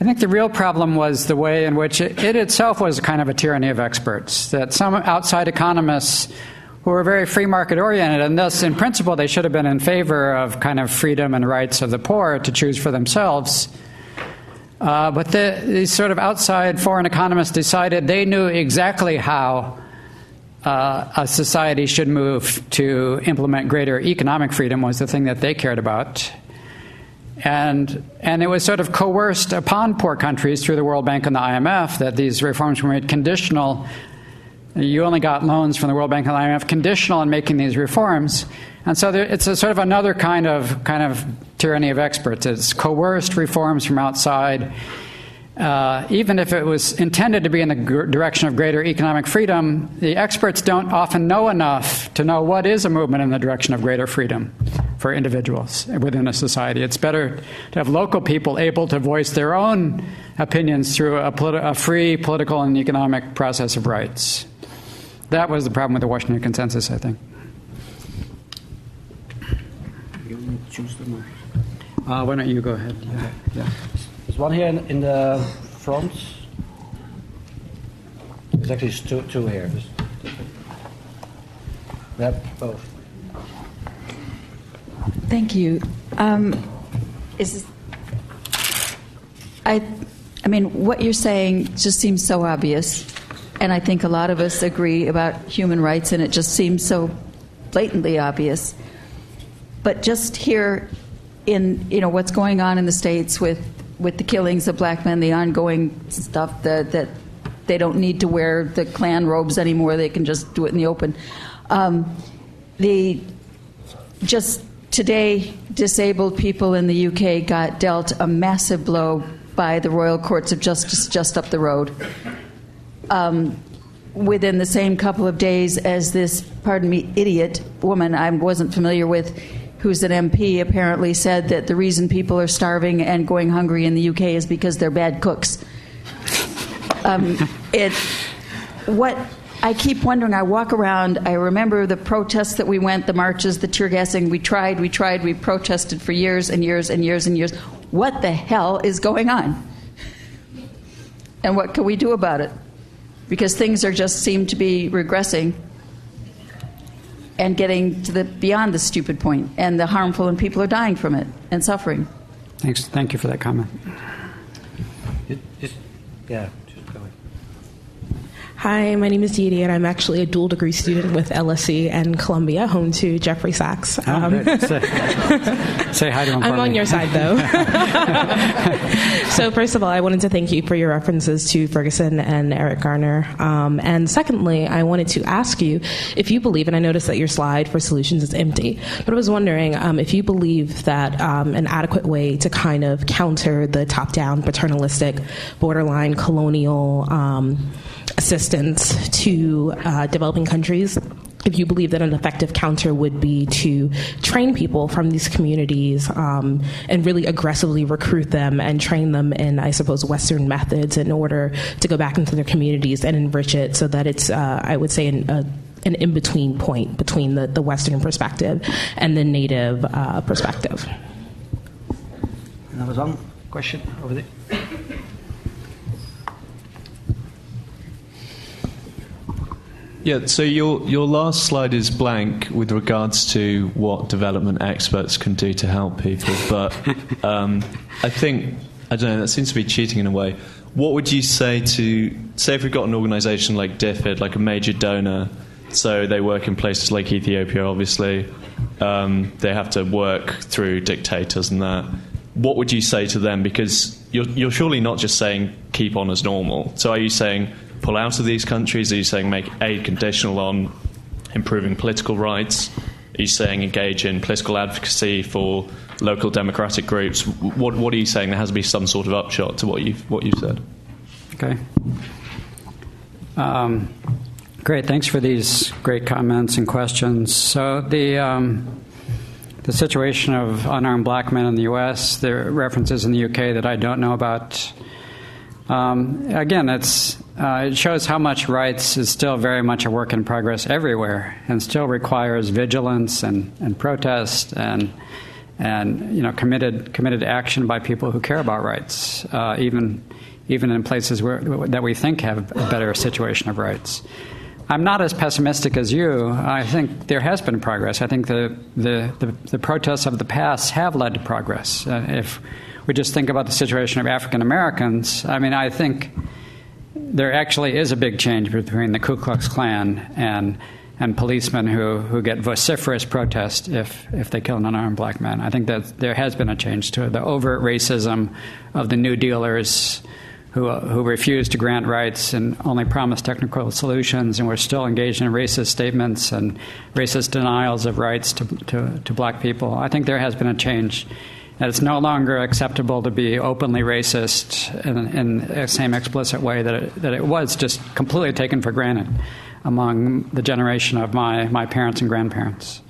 I think the real problem was the way in which it, it itself was kind of a tyranny of experts. That some outside economists who were very free market oriented, and thus, in principle, they should have been in favor of kind of freedom and rights of the poor to choose for themselves. Uh, but the, these sort of outside foreign economists decided they knew exactly how uh, a society should move to implement greater economic freedom was the thing that they cared about. And, and it was sort of coerced upon poor countries through the World Bank and the IMF that these reforms were made conditional. You only got loans from the World Bank and the IMF conditional in making these reforms. And so there, it's a sort of another kind of, kind of tyranny of experts. It's coerced reforms from outside uh, even if it was intended to be in the gr- direction of greater economic freedom, the experts don't often know enough to know what is a movement in the direction of greater freedom for individuals within a society. It's better to have local people able to voice their own opinions through a, politi- a free political and economic process of rights. That was the problem with the Washington Consensus, I think. Uh, why don't you go ahead? Yeah. yeah. One here in, in the front. There's actually two, two here. Yep, both. Thank you. Um, is I, I mean, what you're saying just seems so obvious, and I think a lot of us agree about human rights, and it just seems so blatantly obvious. But just here, in you know what's going on in the states with with the killings of black men, the ongoing stuff that, that they don't need to wear the Klan robes anymore, they can just do it in the open. Um, the just today, disabled people in the UK got dealt a massive blow by the Royal Courts of Justice just up the road. Um, within the same couple of days as this, pardon me, idiot woman I wasn't familiar with who's an MP, apparently said that the reason people are starving and going hungry in the UK is because they're bad cooks. Um, it, what I keep wondering, I walk around, I remember the protests that we went, the marches, the tear gassing. We tried, we tried, we protested for years and years and years and years. What the hell is going on? And what can we do about it? Because things are just seem to be regressing and getting to the beyond the stupid point and the harmful, and people are dying from it and suffering. Thanks. Thank you for that comment. It, it, yeah. Hi, my name is Dee and I'm actually a dual degree student with LSE and Columbia, home to Jeffrey Sachs. Oh, um, say, say, hi to him. I'm on your side, though. so, first of all, I wanted to thank you for your references to Ferguson and Eric Garner. Um, and secondly, I wanted to ask you if you believe, and I noticed that your slide for solutions is empty, but I was wondering um, if you believe that um, an adequate way to kind of counter the top down, paternalistic, borderline colonial um, assistance to uh, developing countries if you believe that an effective counter would be to train people from these communities um, and really aggressively recruit them and train them in, I suppose, Western methods in order to go back into their communities and enrich it so that it's, uh, I would say, an, a, an in between point between the, the Western perspective and the Native uh, perspective. was one question over there. Yeah, so your, your last slide is blank with regards to what development experts can do to help people. But um, I think, I don't know, that seems to be cheating in a way. What would you say to, say, if we've got an organization like DFID, like a major donor, so they work in places like Ethiopia, obviously, um, they have to work through dictators and that. What would you say to them? Because you're, you're surely not just saying keep on as normal. So are you saying pull out of these countries? Are you saying make aid conditional on improving political rights? Are you saying engage in political advocacy for local democratic groups? What, what are you saying? There has to be some sort of upshot to what you've, what you've said. Okay. Um, great. Thanks for these great comments and questions. So the um, the situation of unarmed black men in the U.S. There are references in the U.K. that I don't know about. Um, again, it's uh, it shows how much rights is still very much a work in progress everywhere, and still requires vigilance and, and protest and and you know committed committed action by people who care about rights, uh, even even in places where that we think have a better situation of rights. I'm not as pessimistic as you. I think there has been progress. I think the the, the, the protests of the past have led to progress. Uh, if we just think about the situation of African Americans, I mean, I think there actually is a big change between the Ku Klux Klan and and policemen who, who get vociferous protest if, if they kill an unarmed black man. I think that there has been a change to the overt racism of the New Dealers who, who refuse to grant rights and only promise technical solutions, and we're still engaged in racist statements and racist denials of rights to, to, to black people. I think there has been a change. And it's no longer acceptable to be openly racist in, in the same explicit way that it, that it was just completely taken for granted among the generation of my, my parents and grandparents.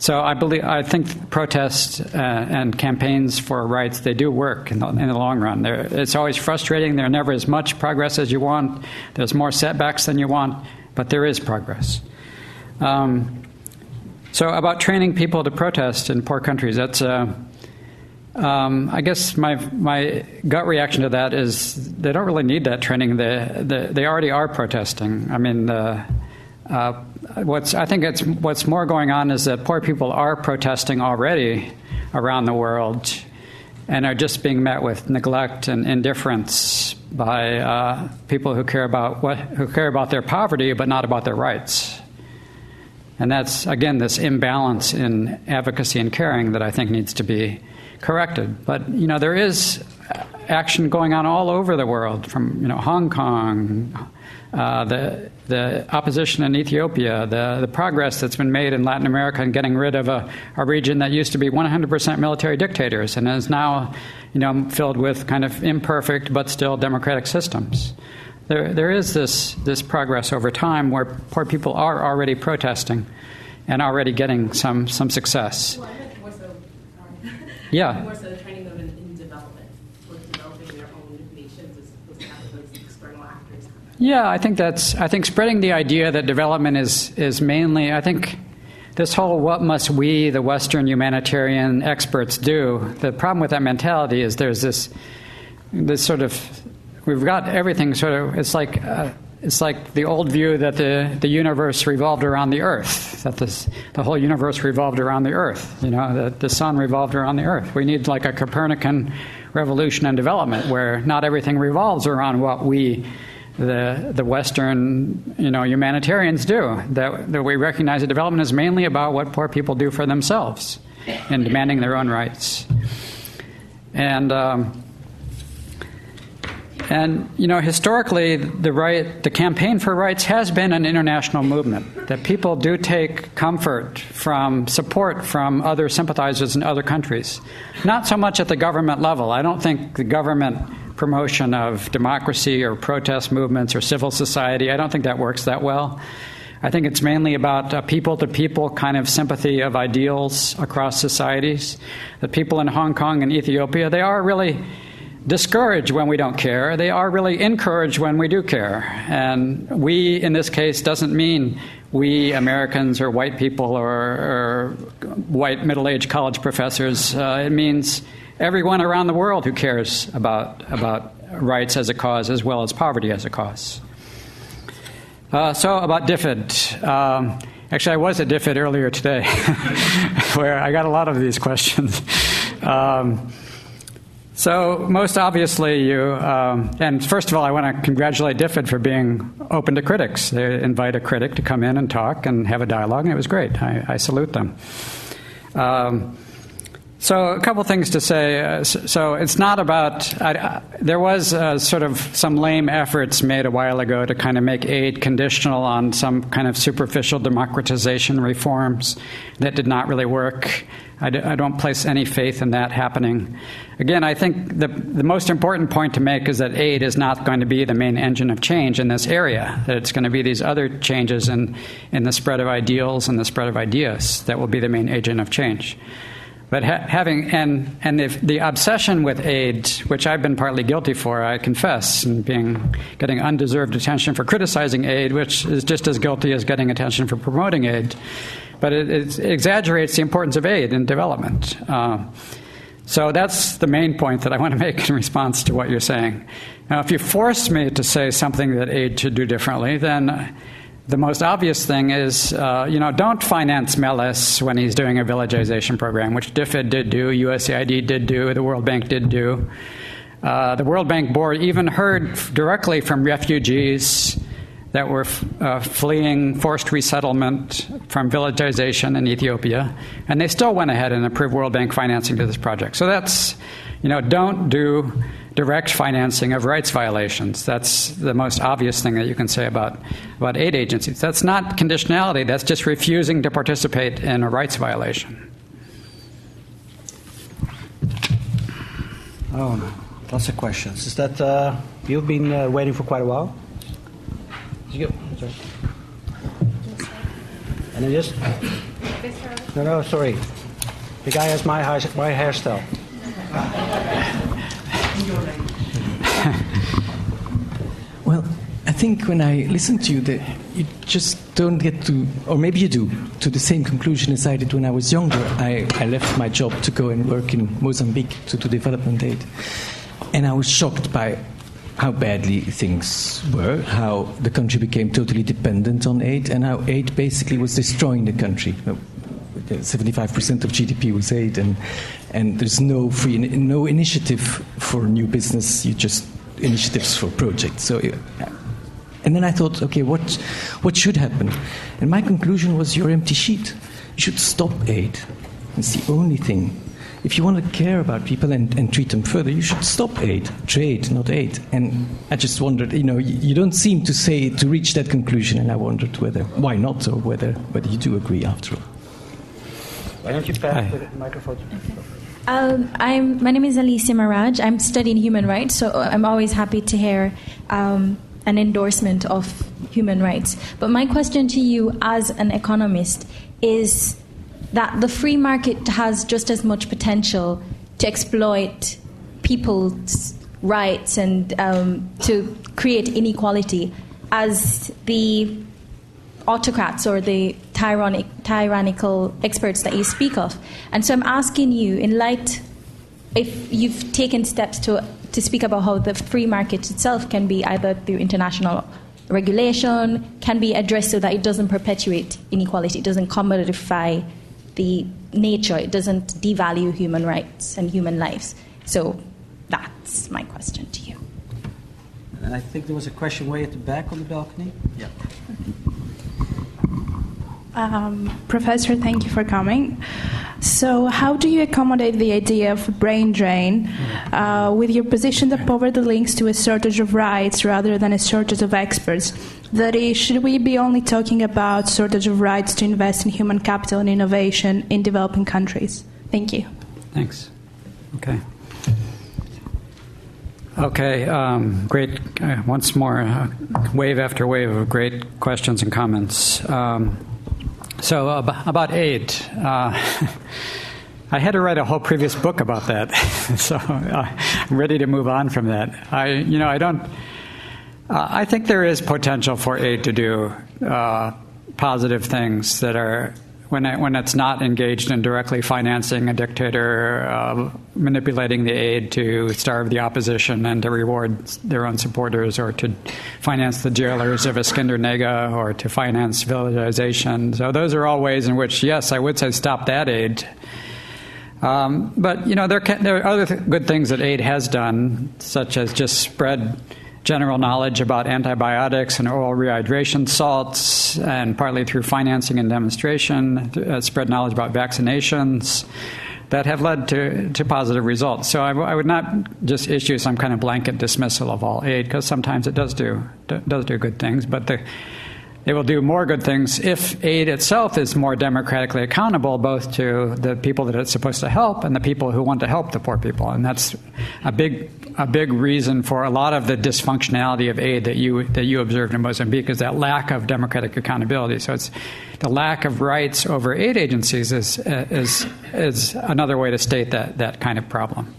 So I believe I think protests uh, and campaigns for rights they do work in the, in the long run. They're, it's always frustrating. There's never as much progress as you want. There's more setbacks than you want, but there is progress. Um, so about training people to protest in poor countries, that's. Uh, um, I guess my my gut reaction to that is they don't really need that training. They they, they already are protesting. I mean, uh, uh, what's I think it's what's more going on is that poor people are protesting already around the world, and are just being met with neglect and indifference by uh, people who care about what who care about their poverty but not about their rights. And that's again this imbalance in advocacy and caring that I think needs to be corrected. But you know, there is action going on all over the world, from you know Hong Kong, uh, the the opposition in Ethiopia, the the progress that's been made in Latin America in getting rid of a, a region that used to be 100% military dictators and is now you know filled with kind of imperfect but still democratic systems. There there is this this progress over time where poor people are already protesting and already getting some some success. Yeah. More so training them in, in development, with developing their own nations as opposed to those external actors. Yeah, I think that's. I think spreading the idea that development is is mainly. I think this whole "what must we, the Western humanitarian experts, do?" The problem with that mentality is there's this this sort of we've got everything sort of. It's like. Uh, it's like the old view that the, the universe revolved around the earth, that this, the whole universe revolved around the earth, you know, that the sun revolved around the earth. We need like a Copernican revolution and development where not everything revolves around what we, the, the Western, you know, humanitarians do. That, that we recognize that development is mainly about what poor people do for themselves in demanding their own rights. And, um, and you know, historically, the right, the campaign for rights has been an international movement. That people do take comfort from support from other sympathizers in other countries. Not so much at the government level. I don't think the government promotion of democracy or protest movements or civil society. I don't think that works that well. I think it's mainly about people to people kind of sympathy of ideals across societies. The people in Hong Kong and Ethiopia, they are really discouraged when we don't care. They are really encouraged when we do care. And we, in this case, doesn't mean we Americans or white people or, or white middle aged college professors. Uh, it means everyone around the world who cares about, about rights as a cause as well as poverty as a cause. Uh, so about DFID. Um, actually, I was at DFID earlier today, where I got a lot of these questions. Um, so most obviously, you um, and first of all, I want to congratulate DFID for being open to critics. They invite a critic to come in and talk and have a dialogue, and it was great. I, I salute them. Um, so, a couple things to say. Uh, so, it's not about. I, there was uh, sort of some lame efforts made a while ago to kind of make aid conditional on some kind of superficial democratization reforms that did not really work. I d- I don't place any faith in that happening. Again, I think the, the most important point to make is that aid is not going to be the main engine of change in this area, that it's going to be these other changes in, in the spread of ideals and the spread of ideas that will be the main agent of change. But ha- having and and if the obsession with aid, which I've been partly guilty for, I confess, and being getting undeserved attention for criticizing aid, which is just as guilty as getting attention for promoting aid. But it, it exaggerates the importance of aid in development. Uh, so that's the main point that I want to make in response to what you're saying. Now, if you force me to say something that aid should do differently, then the most obvious thing is, uh, you know, don't finance Meles when he's doing a villagization program, which DFID did do, USAID did do, the World Bank did do. Uh, the World Bank board even heard directly from refugees that were uh, fleeing forced resettlement from villagization in Ethiopia, and they still went ahead and approved World Bank financing to this project. So that's, you know, don't do direct financing of rights violations. That's the most obvious thing that you can say about, about aid agencies. That's not conditionality, that's just refusing to participate in a rights violation. Oh, no. Lots of questions. Is that, uh, you've been uh, waiting for quite a while? You, sorry. And then just, no, no, sorry. The guy has my, hair, my hairstyle. well, I think when I listen to you, that you just don't get to, or maybe you do, to the same conclusion as I did when I was younger. I, I left my job to go and work in Mozambique to do development aid. And I was shocked by how badly things were, how the country became totally dependent on aid, and how aid basically was destroying the country. 75% of GDP was aid, and, and there's no free, no initiative for new business. You just initiatives for projects. So, and then I thought, okay, what what should happen? And my conclusion was, your empty sheet. You should stop aid. It's the only thing. If you want to care about people and, and treat them further, you should stop aid, trade, not aid. And I just wondered, you know, you, you don't seem to say to reach that conclusion, and I wondered whether why not, or whether whether you do agree after all. Why don't you pass the microphone? Um, I'm, my name is Alicia Maraj. I'm studying human rights, so I'm always happy to hear um, an endorsement of human rights. But my question to you, as an economist, is that the free market has just as much potential to exploit people's rights and um, to create inequality as the autocrats or the tyrannic, tyrannical experts that you speak of. And so I'm asking you, in light, if you've taken steps to, to speak about how the free market itself can be either through international regulation, can be addressed so that it doesn't perpetuate inequality, it doesn't commodify the nature, it doesn't devalue human rights and human lives. So that's my question to you. And I think there was a question way at the back on the balcony. Yeah. Um, Professor, thank you for coming. So, how do you accommodate the idea of brain drain uh, with your position that poverty links to a shortage of rights rather than a shortage of experts? That is, should we be only talking about shortage of rights to invest in human capital and innovation in developing countries? Thank you. Thanks. Okay. Okay, um, great. Uh, once more, uh, wave after wave of great questions and comments. Um, so uh, about aid, uh, I had to write a whole previous book about that. so uh, I'm ready to move on from that. I, you know, I don't. Uh, I think there is potential for aid to do uh, positive things that are when it, when it's not engaged in directly financing a dictator, uh, manipulating the aid to starve the opposition and to reward their own supporters, or to finance the jailers of Eskinder Nega, or to finance villagization. So those are all ways in which, yes, I would say stop that aid. Um, but you know there can, there are other th- good things that aid has done, such as just spread general knowledge about antibiotics and oral rehydration salts, and partly through financing and demonstration, uh, spread knowledge about vaccinations that have led to, to positive results. So I, w- I would not just issue some kind of blanket dismissal of all aid because sometimes it does do d- does do good things, but the it will do more good things if aid itself is more democratically accountable, both to the people that it's supposed to help and the people who want to help the poor people. And that's a big, a big reason for a lot of the dysfunctionality of aid that you that you observed in Mozambique is that lack of democratic accountability. So it's the lack of rights over aid agencies is is is another way to state that that kind of problem.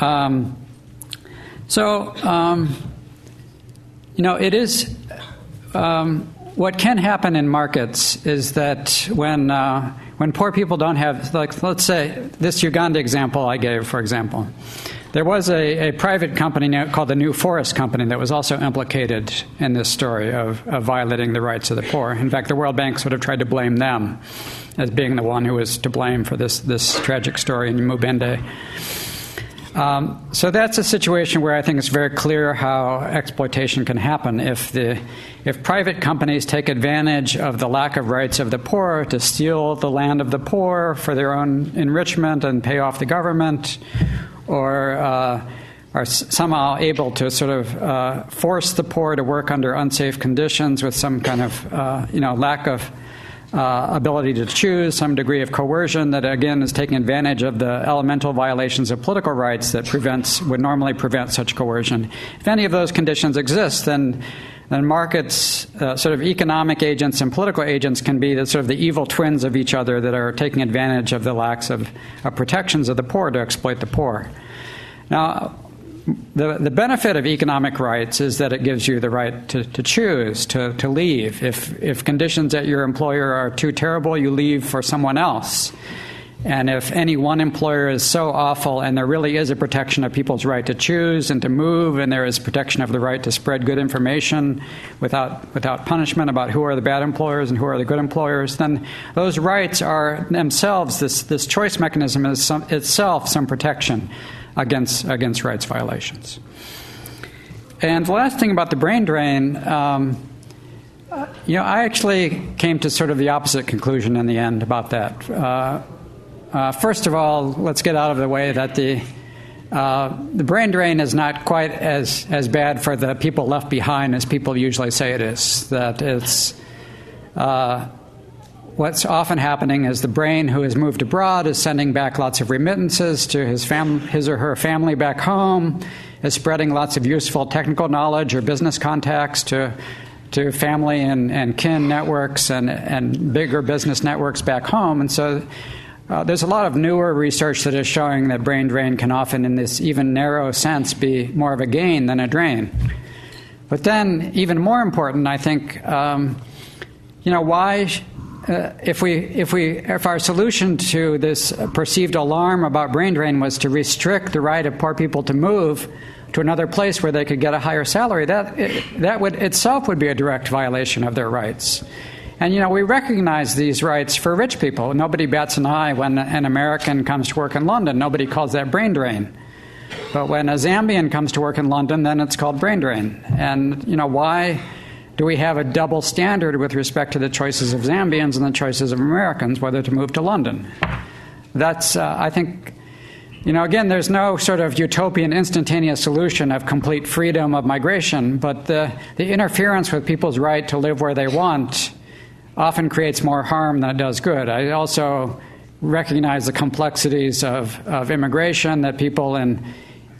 Um, so. Um, you know, it is um, what can happen in markets is that when uh, when poor people don't have, like, let's say this Uganda example I gave, for example, there was a, a private company called the New Forest Company that was also implicated in this story of, of violating the rights of the poor. In fact, the World Bank sort of tried to blame them as being the one who was to blame for this this tragic story in Mubende. Um, so that's a situation where I think it's very clear how exploitation can happen. If the if private companies take advantage of the lack of rights of the poor to steal the land of the poor for their own enrichment and pay off the government, or uh, are somehow able to sort of uh, force the poor to work under unsafe conditions with some kind of uh, you know lack of uh, ability to choose, some degree of coercion that again is taking advantage of the elemental violations of political rights that prevents would normally prevent such coercion. If any of those conditions exist, then then markets, uh, sort of economic agents and political agents, can be the, sort of the evil twins of each other that are taking advantage of the lacks of, of protections of the poor to exploit the poor. Now, the, the benefit of economic rights is that it gives you the right to, to choose, to, to leave. If, if conditions at your employer are too terrible, you leave for someone else. And if any one employer is so awful, and there really is a protection of people's right to choose and to move, and there is protection of the right to spread good information without, without punishment about who are the bad employers and who are the good employers, then those rights are themselves, this, this choice mechanism is some, itself some protection against, against rights violations. And the last thing about the brain drain, um, you know, I actually came to sort of the opposite conclusion in the end about that. Uh, uh, first of all, let's get out of the way that the uh, the brain drain is not quite as, as bad for the people left behind as people usually say it is. That it's uh, what's often happening is the brain who has moved abroad is sending back lots of remittances to his, fam- his or her family back home, is spreading lots of useful technical knowledge or business contacts to, to family and, and kin networks and, and bigger business networks back home. And so uh, there's a lot of newer research that is showing that brain drain can often, in this even narrow sense, be more of a gain than a drain. But then, even more important, I think, um, you know, why uh, if we if we if our solution to this perceived alarm about brain drain was to restrict the right of poor people to move to another place where they could get a higher salary, that it, that would itself would be a direct violation of their rights. And you know, we recognize these rights for rich people. Nobody bats an eye when an American comes to work in London. Nobody calls that brain drain. But when a Zambian comes to work in London, then it's called brain drain. And you know, why? Do we have a double standard with respect to the choices of Zambians and the choices of Americans whether to move to London? That's, uh, I think, you know, again, there's no sort of utopian instantaneous solution of complete freedom of migration, but the, the interference with people's right to live where they want often creates more harm than it does good. I also recognize the complexities of, of immigration, that people in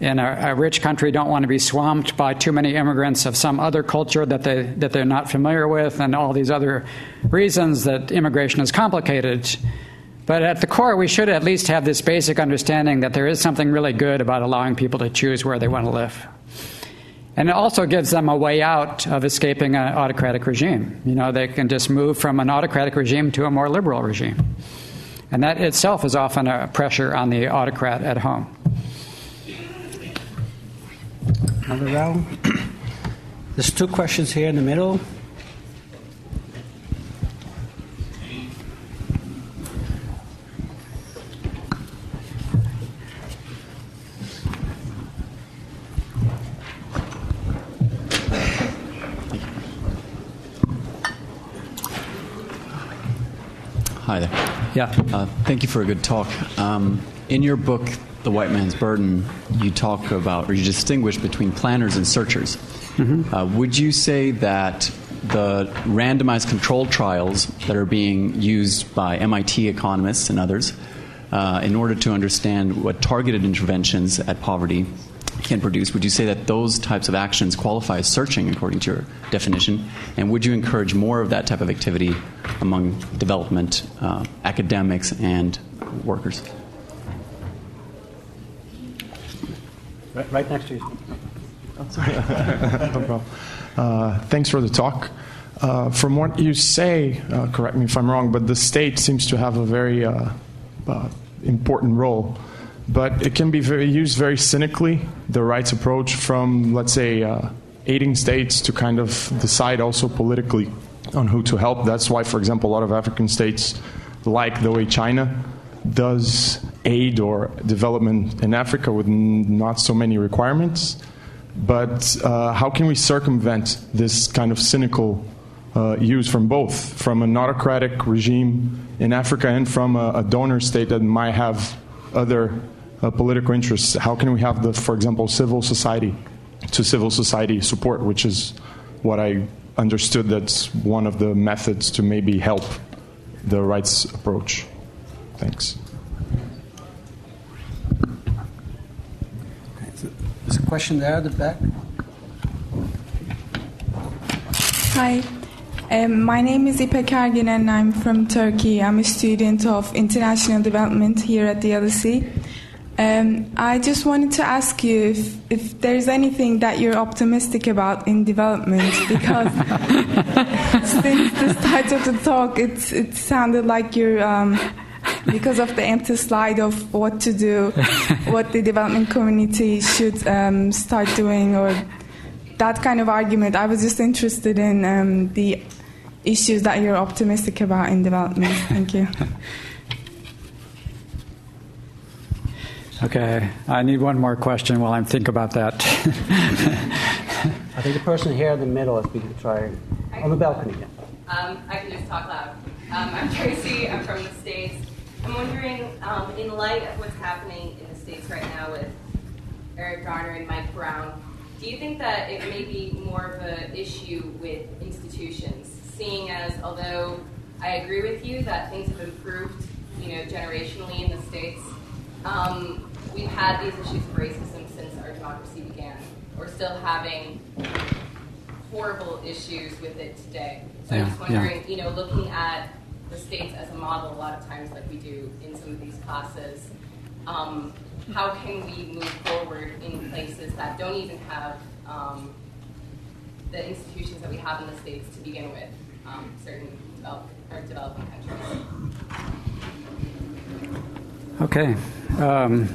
in a, a, rich country don't want to be swamped by too many immigrants of some other culture that they that they're not familiar with, and all these other reasons that immigration is complicated. But at the core, we should at least have this basic understanding that there is something really good about allowing people to choose where they want to live. And it also gives them a way out of escaping an autocratic regime. You know, they can just move from an autocratic regime to a more liberal regime. And that itself is often a pressure on the autocrat at home. Another round. There's two questions here in the middle. Hi there. Yeah. Uh, thank you for a good talk. Um, in your book, The White Man's Burden, you talk about, or you distinguish between planners and searchers. Mm-hmm. Uh, would you say that the randomized controlled trials that are being used by MIT economists and others uh, in order to understand what targeted interventions at poverty can produce, would you say that those types of actions qualify as searching according to your definition? And would you encourage more of that type of activity among development uh, academics and workers? Right, right next to you. no problem. Uh, thanks for the talk. Uh, from what you say, uh, correct me if I'm wrong, but the state seems to have a very uh, uh, important role. But it can be very, used very cynically, the rights approach from, let's say, uh, aiding states to kind of decide also politically on who to help. That's why, for example, a lot of African states, like the way China does aid or development in Africa with n- not so many requirements. But uh, how can we circumvent this kind of cynical uh, use from both, from an autocratic regime in Africa and from a, a donor state that might have other uh, political interests? How can we have the, for example, civil society to civil society support, which is what I understood that's one of the methods to maybe help the rights approach. Thanks. There's a question there at the back. Hi, um, my name is İpek Ergin and I'm from Turkey. I'm a student of international development here at the LSE. Um, I just wanted to ask you if, if there's anything that you're optimistic about in development because since the start of the talk, it, it sounded like you're, um, because of the empty slide of what to do, what the development community should um, start doing, or that kind of argument. I was just interested in um, the issues that you're optimistic about in development. Thank you. Okay, I need one more question while I'm think about that. I think the person here in the middle is being try on the balcony. Yeah. Um, I can just talk loud. Um, I'm Tracy. I'm from the States. I'm wondering, um, in light of what's happening in the States right now with Eric Garner and Mike Brown, do you think that it may be more of an issue with institutions, seeing as although I agree with you that things have improved, you know, generationally in the States, um, we've had these issues of racism since our democracy began. We're still having horrible issues with it today. So Yeah, I'm just yeah. wondering, you know, looking at the states as a model a lot of times like we do in some of these classes, um, how can we move forward in places that don't even have um, the institutions that we have in the states to begin with, um, certain develop, or developing countries? Okay. Um,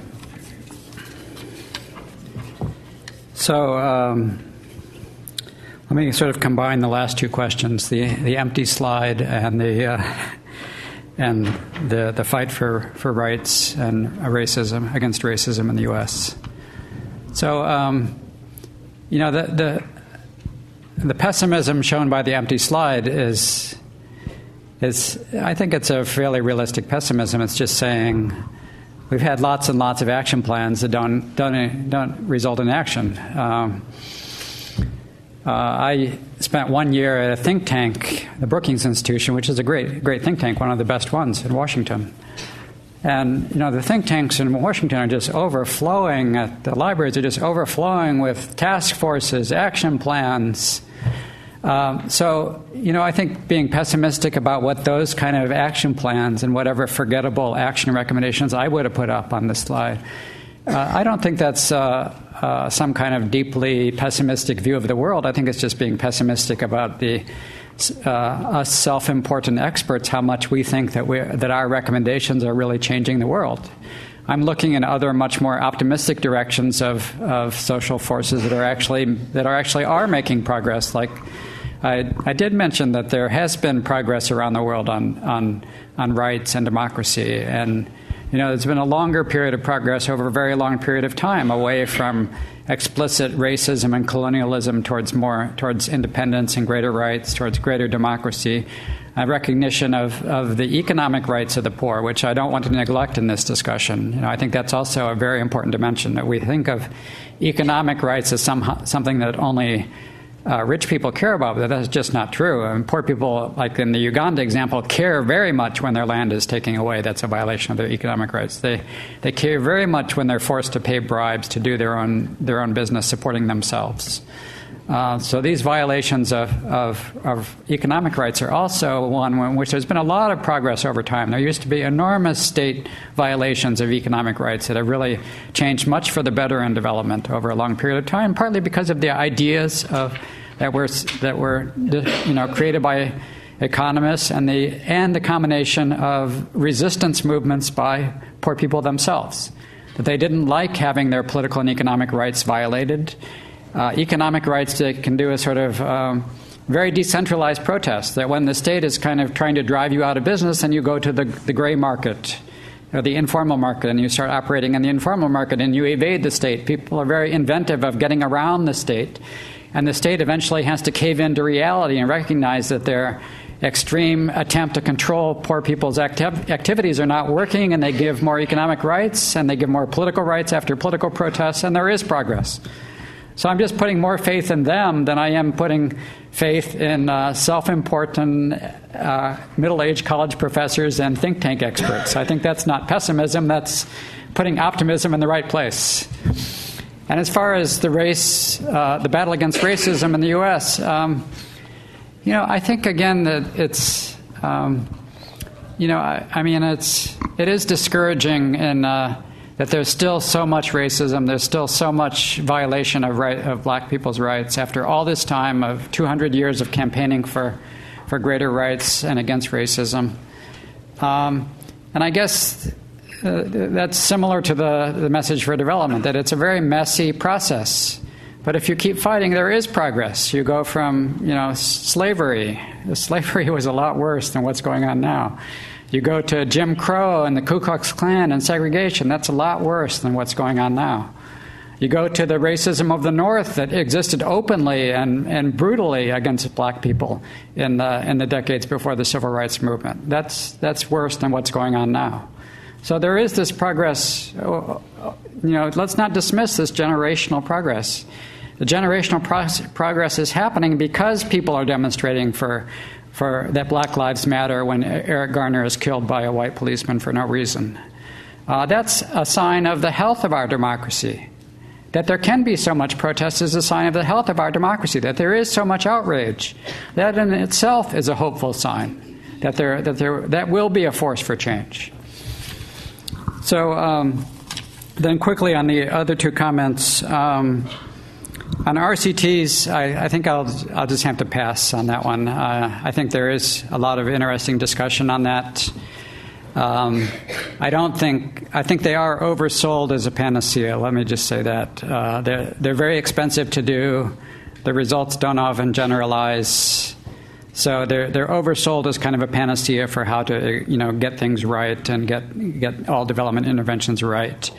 so um, let me sort of combine the last two questions: the the empty slide and the uh, and the the fight for for rights and racism against racism in the U.S. So um, you know the the the pessimism shown by the empty slide is is I think it's a fairly realistic pessimism. It's just saying we've had lots and lots of action plans that don't don't don't result in action. Um, uh, I spent one year at a think tank, the Brookings Institution, which is a great great think tank, one of the best ones in Washington. And you know the think tanks in Washington are just overflowing. The libraries are just overflowing with task forces, action plans. Um, so, you know, I think being pessimistic about what those kind of action plans and whatever forgettable action recommendations I would have put up on the slide uh, I don't think that's uh, uh, some kind of deeply pessimistic view of the world. I think it's just being pessimistic about the uh, us self-important experts how much we think that we that our recommendations are really changing the world. I'm looking in other much more optimistic directions of, of social forces that are actually that are actually are making progress. Like I, I did mention that there has been progress around the world on on on rights and democracy and you know, there's been a longer period of progress over a very long period of time away from explicit racism and colonialism towards more towards independence and greater rights, towards greater democracy, a recognition of, of the economic rights of the poor, which I don't want to neglect in this discussion. You know, I think that's also a very important dimension that we think of economic rights as some, something that only uh, rich people care about, but that's just not true. I mean, poor people, like in the Uganda example, care very much when their land is taken away. That's a violation of their economic rights. They, they care very much when they're forced to pay bribes to do their own, their own business supporting themselves. Uh, so these violations of, of, of, economic rights are also one in which there's been a lot of progress over time. There used to be enormous state violations of economic rights that have really changed much for the better in development over a long period of time, partly because of the ideas of that were that were you know created by economists and the and the combination of resistance movements by poor people themselves that they didn't like having their political and economic rights violated. Uh, economic rights that can do a sort of um, very decentralized protest. That when the state is kind of trying to drive you out of business, and you go to the, the gray market or the informal market and you start operating in the informal market and you evade the state. People are very inventive of getting around the state and the state eventually has to cave into reality and recognize that their extreme attempt to control poor people's activ- activities are not working, and they give more economic rights and they give more political rights after political protests, and there is progress. So I'm just putting more faith in them than I am putting faith in uh, self important uh, middle aged college professors and think tank experts. I think that's not pessimism, that's putting optimism in the right place. And as far as the race, uh, the battle against racism in the U.S., um, you know, I think again that it's, um, you know, I, I, mean, it's it is discouraging in uh, that there's still so much racism. There's still so much violation of right of black people's rights after all this time of 200 years of campaigning for for greater rights and against racism. Um, and I guess uh, that's similar to the, the message for development, that it's a very messy process. But if you keep fighting, there is progress. You go from, you know, slavery. Slavery was a lot worse than what's going on now. You go to Jim Crow and the Ku Klux Klan and segregation. That's a lot worse than what's going on now. You go to the racism of the North that existed openly and, and brutally against black people in the, in the decades before the Civil Rights Movement. That's, that's worse than what's going on now. So there is this progress. Uh, you know, let's not dismiss this generational progress. The generational pro- progress is happening because people are demonstrating for, for that Black Lives Matter when Eric Garner is killed by a white policeman for no reason. Uh, that's a sign of the health of our democracy. That there can be so much protest is a sign of the health of our democracy. That there is so much outrage. That in itself is a hopeful sign. That there, that there, that will be a force for change. So um, then, quickly on the other two comments. Um, on RCTs, I, I, think I'll, I'll just have to pass on that one. Uh, I think there is a lot of interesting discussion on that. Um, I don't think, I think they are oversold as a panacea. Let me just say that. Uh, they're, they're very expensive to do, the results don't often generalize. So they're they're oversold as kind of a panacea for how to you know get things right and get get all development interventions right.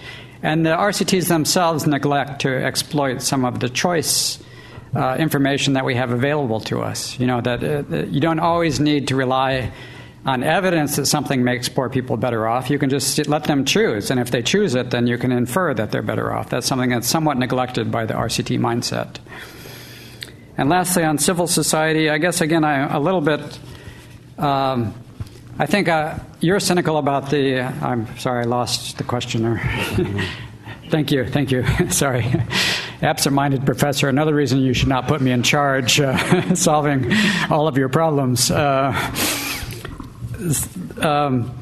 And the RCTs themselves neglect to exploit some of the choice uh, information that we have available to us. You know that uh, you don't always need to rely on evidence that something makes poor people better off. You can just let them choose, and if they choose it, then you can infer that they're better off. That's something that's somewhat neglected by the RCT mindset. And lastly, on civil society, I guess again, I'm a little bit. Um, I think uh, you're cynical about the. Uh, I'm sorry, I lost the questioner. thank you, thank you. sorry. Absent minded professor, another reason you should not put me in charge uh, solving all of your problems. Uh, um,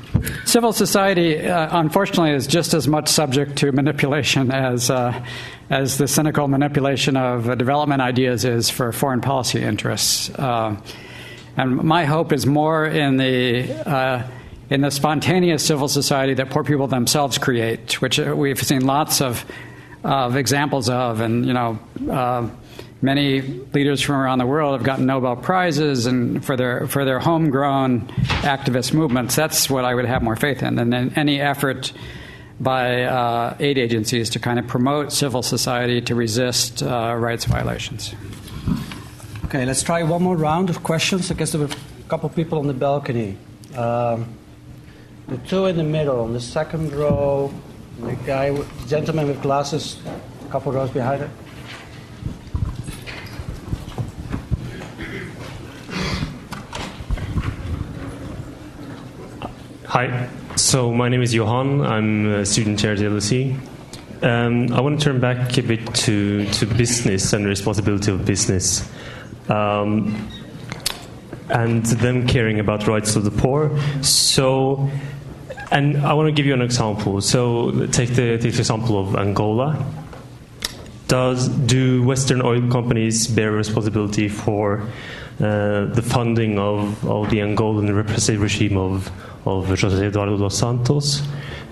civil society, uh, unfortunately, is just as much subject to manipulation as uh, as the cynical manipulation of development ideas is for foreign policy interests. Uh, and my hope is more in the uh, in the spontaneous civil society that poor people themselves create, which uh, we've seen lots of of examples of, and you know many leaders from around the world have gotten Nobel prizes and for their for their homegrown activist movements. That's what I would have more faith in than any effort by uh, aid agencies to kind of promote civil society to resist uh, rights violations. Okay, let's try one more round of questions. I guess there were a couple of people on the balcony. Um, the two in the middle, on the second row, the guy, the gentleman with glasses, a couple rows behind it. Hi. So my name is Johan. I'm a student here at LSE. Um, I want to turn back a bit to, to business and the responsibility of business. Um, and them caring about rights of the poor. So, and I want to give you an example. So, take the, the example of Angola. Does do Western oil companies bear responsibility for uh, the funding of, of the Angolan repressive regime of of José Eduardo dos Santos.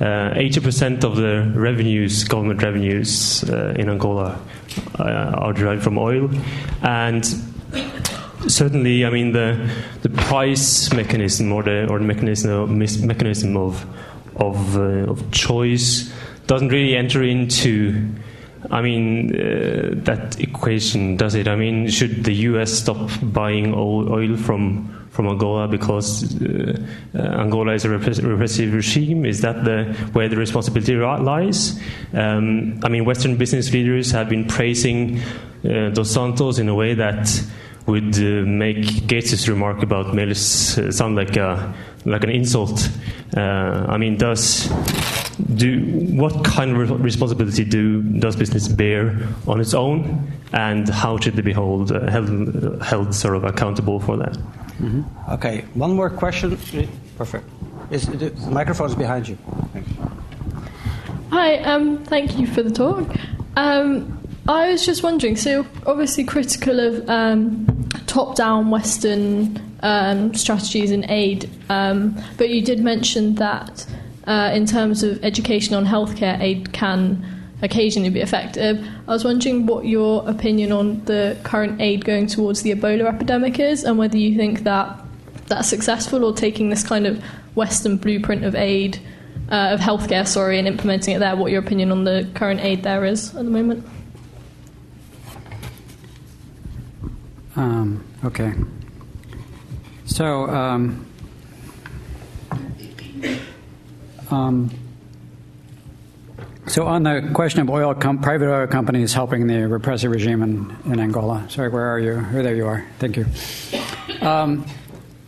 Uh, 80% of the revenues, government revenues uh, in Angola, uh, are derived from oil, and certainly, I mean the the price mechanism or the or the mechanism mechanism of of, uh, of choice doesn't really enter into. I mean, uh, that equation, does it? I mean, should the US stop buying oil from from Angola because uh, uh, Angola is a repressive regime? Is that the, where the responsibility lies? Um, I mean, Western business leaders have been praising uh, Dos Santos in a way that would uh, make Gates' remark about Meles uh, sound like a, like an insult. Uh, I mean, does do what kind of responsibility do does business bear on its own, and how should they be hold, held, held sort of accountable for that? Mm-hmm. Okay, one more question. Perfect. Is the microphone is behind you. Hi, um, thank you for the talk. Um, I was just wondering. So, obviously, critical of um, top-down Western um, strategies in aid, um, but you did mention that uh, in terms of education on healthcare, aid can occasionally be effective. I was wondering what your opinion on the current aid going towards the Ebola epidemic is, and whether you think that that's successful or taking this kind of Western blueprint of aid, uh, of healthcare, sorry, and implementing it there. What your opinion on the current aid there is at the moment? Um, okay. So. Um, um, so, on the question of oil, com- private oil companies helping the repressive regime in, in Angola. Sorry, where are you? Oh, there you are. Thank you. Um,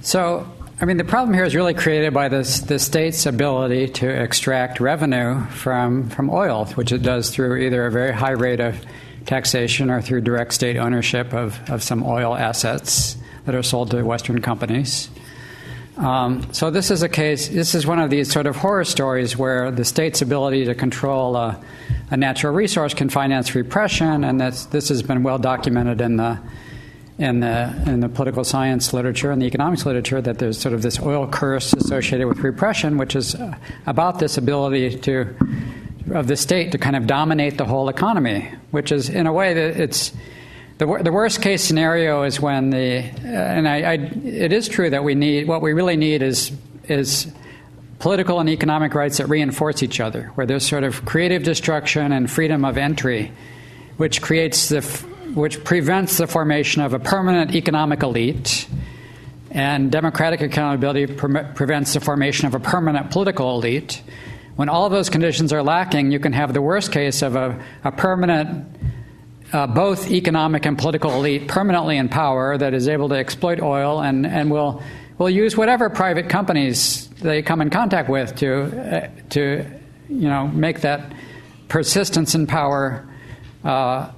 so, I mean, the problem here is really created by this, the state's ability to extract revenue from, from oil, which it does through either a very high rate of taxation or through direct state ownership of, of some oil assets that are sold to Western companies. Um, so this is a case. This is one of these sort of horror stories where the state's ability to control a, a natural resource can finance repression, and that's, this has been well documented in the in the in the political science literature and the economics literature that there's sort of this oil curse associated with repression, which is uh, about this ability to of the state to kind of dominate the whole economy, which is in a way that it's the, the worst case scenario is when the, uh, and I, I, it is true that we need, what we really need is, is political and economic rights that reinforce each other, where there's sort of creative destruction and freedom of entry, which creates the, which prevents the formation of a permanent economic elite, and democratic accountability pre- prevents the formation of a permanent political elite. When all of those conditions are lacking, you can have the worst case of a, a permanent uh, both economic and political elite permanently in power that is able to exploit oil and, and will, will use whatever private companies they come in contact with to, uh, to you know, make that persistence in power uh,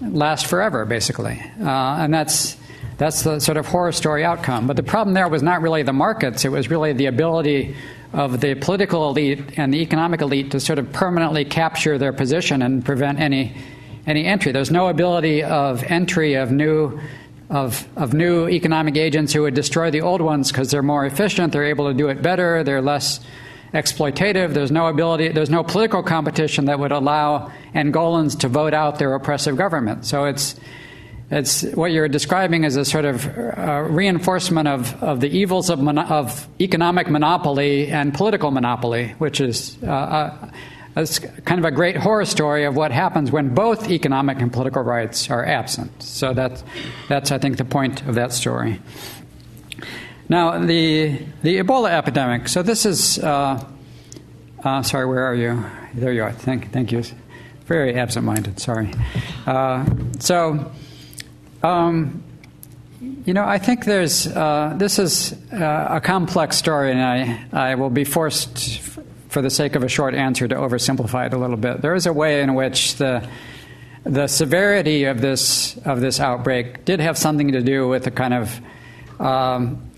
last forever, basically. Uh, and that's, That's the sort of horror story outcome. But the problem there was not really the markets, it was really the ability of the political elite and the economic elite to sort of permanently capture their position and prevent any, any entry. There's no ability of entry of new. Of, of new economic agents who would destroy the old ones because they're more efficient, they're able to do it better, they're less exploitative. There's no ability, there's no political competition that would allow Angolans to vote out their oppressive government. So it's, it's what you're describing is a sort of uh, reinforcement of, of the evils of, mono- of economic monopoly and political monopoly, which is uh, uh, it's kind of a great horror story of what happens when both economic and political rights are absent. So that's, that's I think, the point of that story. Now, the, the Ebola epidemic. So this is, uh, uh, sorry, where are you? There you are. Thank, thank you. Very absent minded, sorry. Uh, so, um, you know, I think there's uh, this is uh, a complex story, and I, I will be forced, for the sake of a short answer, to oversimplify it a little bit. There is a way in which the the severity of this of this outbreak did have something to do with the kind of um,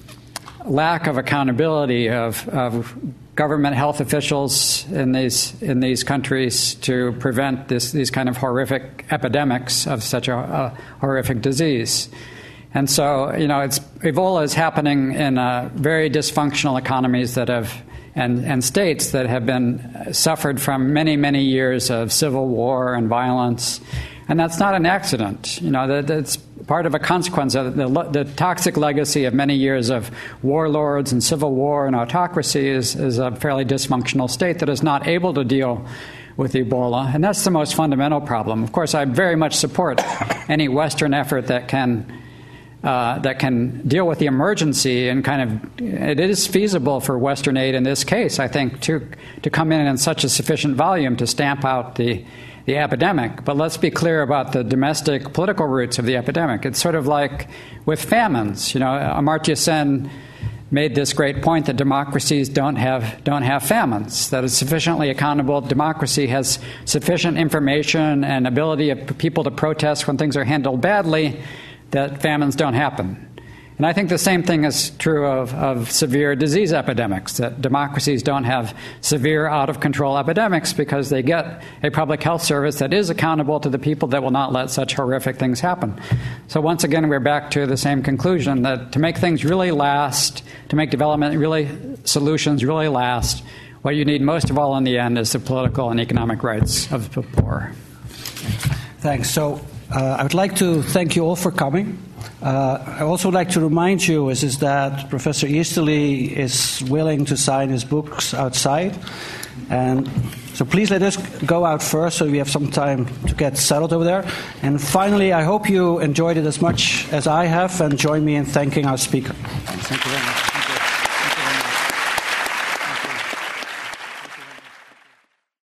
lack of accountability of, of government health officials in these in these countries to prevent this, these kind of horrific epidemics of such a, a horrific disease. And so, you know, it's, Ebola is happening in uh, very dysfunctional economies that have and, and states that have been uh, suffered from many, many years of civil war and violence. And that's not an accident. You know, that, that's part of a consequence of the, the, toxic legacy of many years of warlords and civil war and autocracy is, is a fairly dysfunctional state that is not able to deal with Ebola. And that's the most fundamental problem. Of course, I very much support any Western effort that can. Uh, that can deal with the emergency and kind of it is feasible for Western aid in this case, I think, to to come in in such a sufficient volume to stamp out the the epidemic. But let's be clear about the domestic political roots of the epidemic. It's sort of like with famines. You know, Amartya Sen made this great point that democracies don't have don't have famines. That is sufficiently accountable. Democracy has sufficient information and ability of people to protest when things are handled badly. That famines don't happen. And I think the same thing is true of, of severe disease epidemics, that democracies don't have severe out of control epidemics because they get a public health service that is accountable to the people that will not let such horrific things happen. So, once again, we're back to the same conclusion that to make things really last, to make development really, solutions really last, what you need most of all in the end is the political and economic rights of the poor. Thanks. So, uh, I would like to thank you all for coming. Uh, I also would like to remind you is, is that Professor Easterly is willing to sign his books outside. And so please let us go out first so we have some time to get settled over there. And finally, I hope you enjoyed it as much as I have and join me in thanking our speaker. Thank you very much.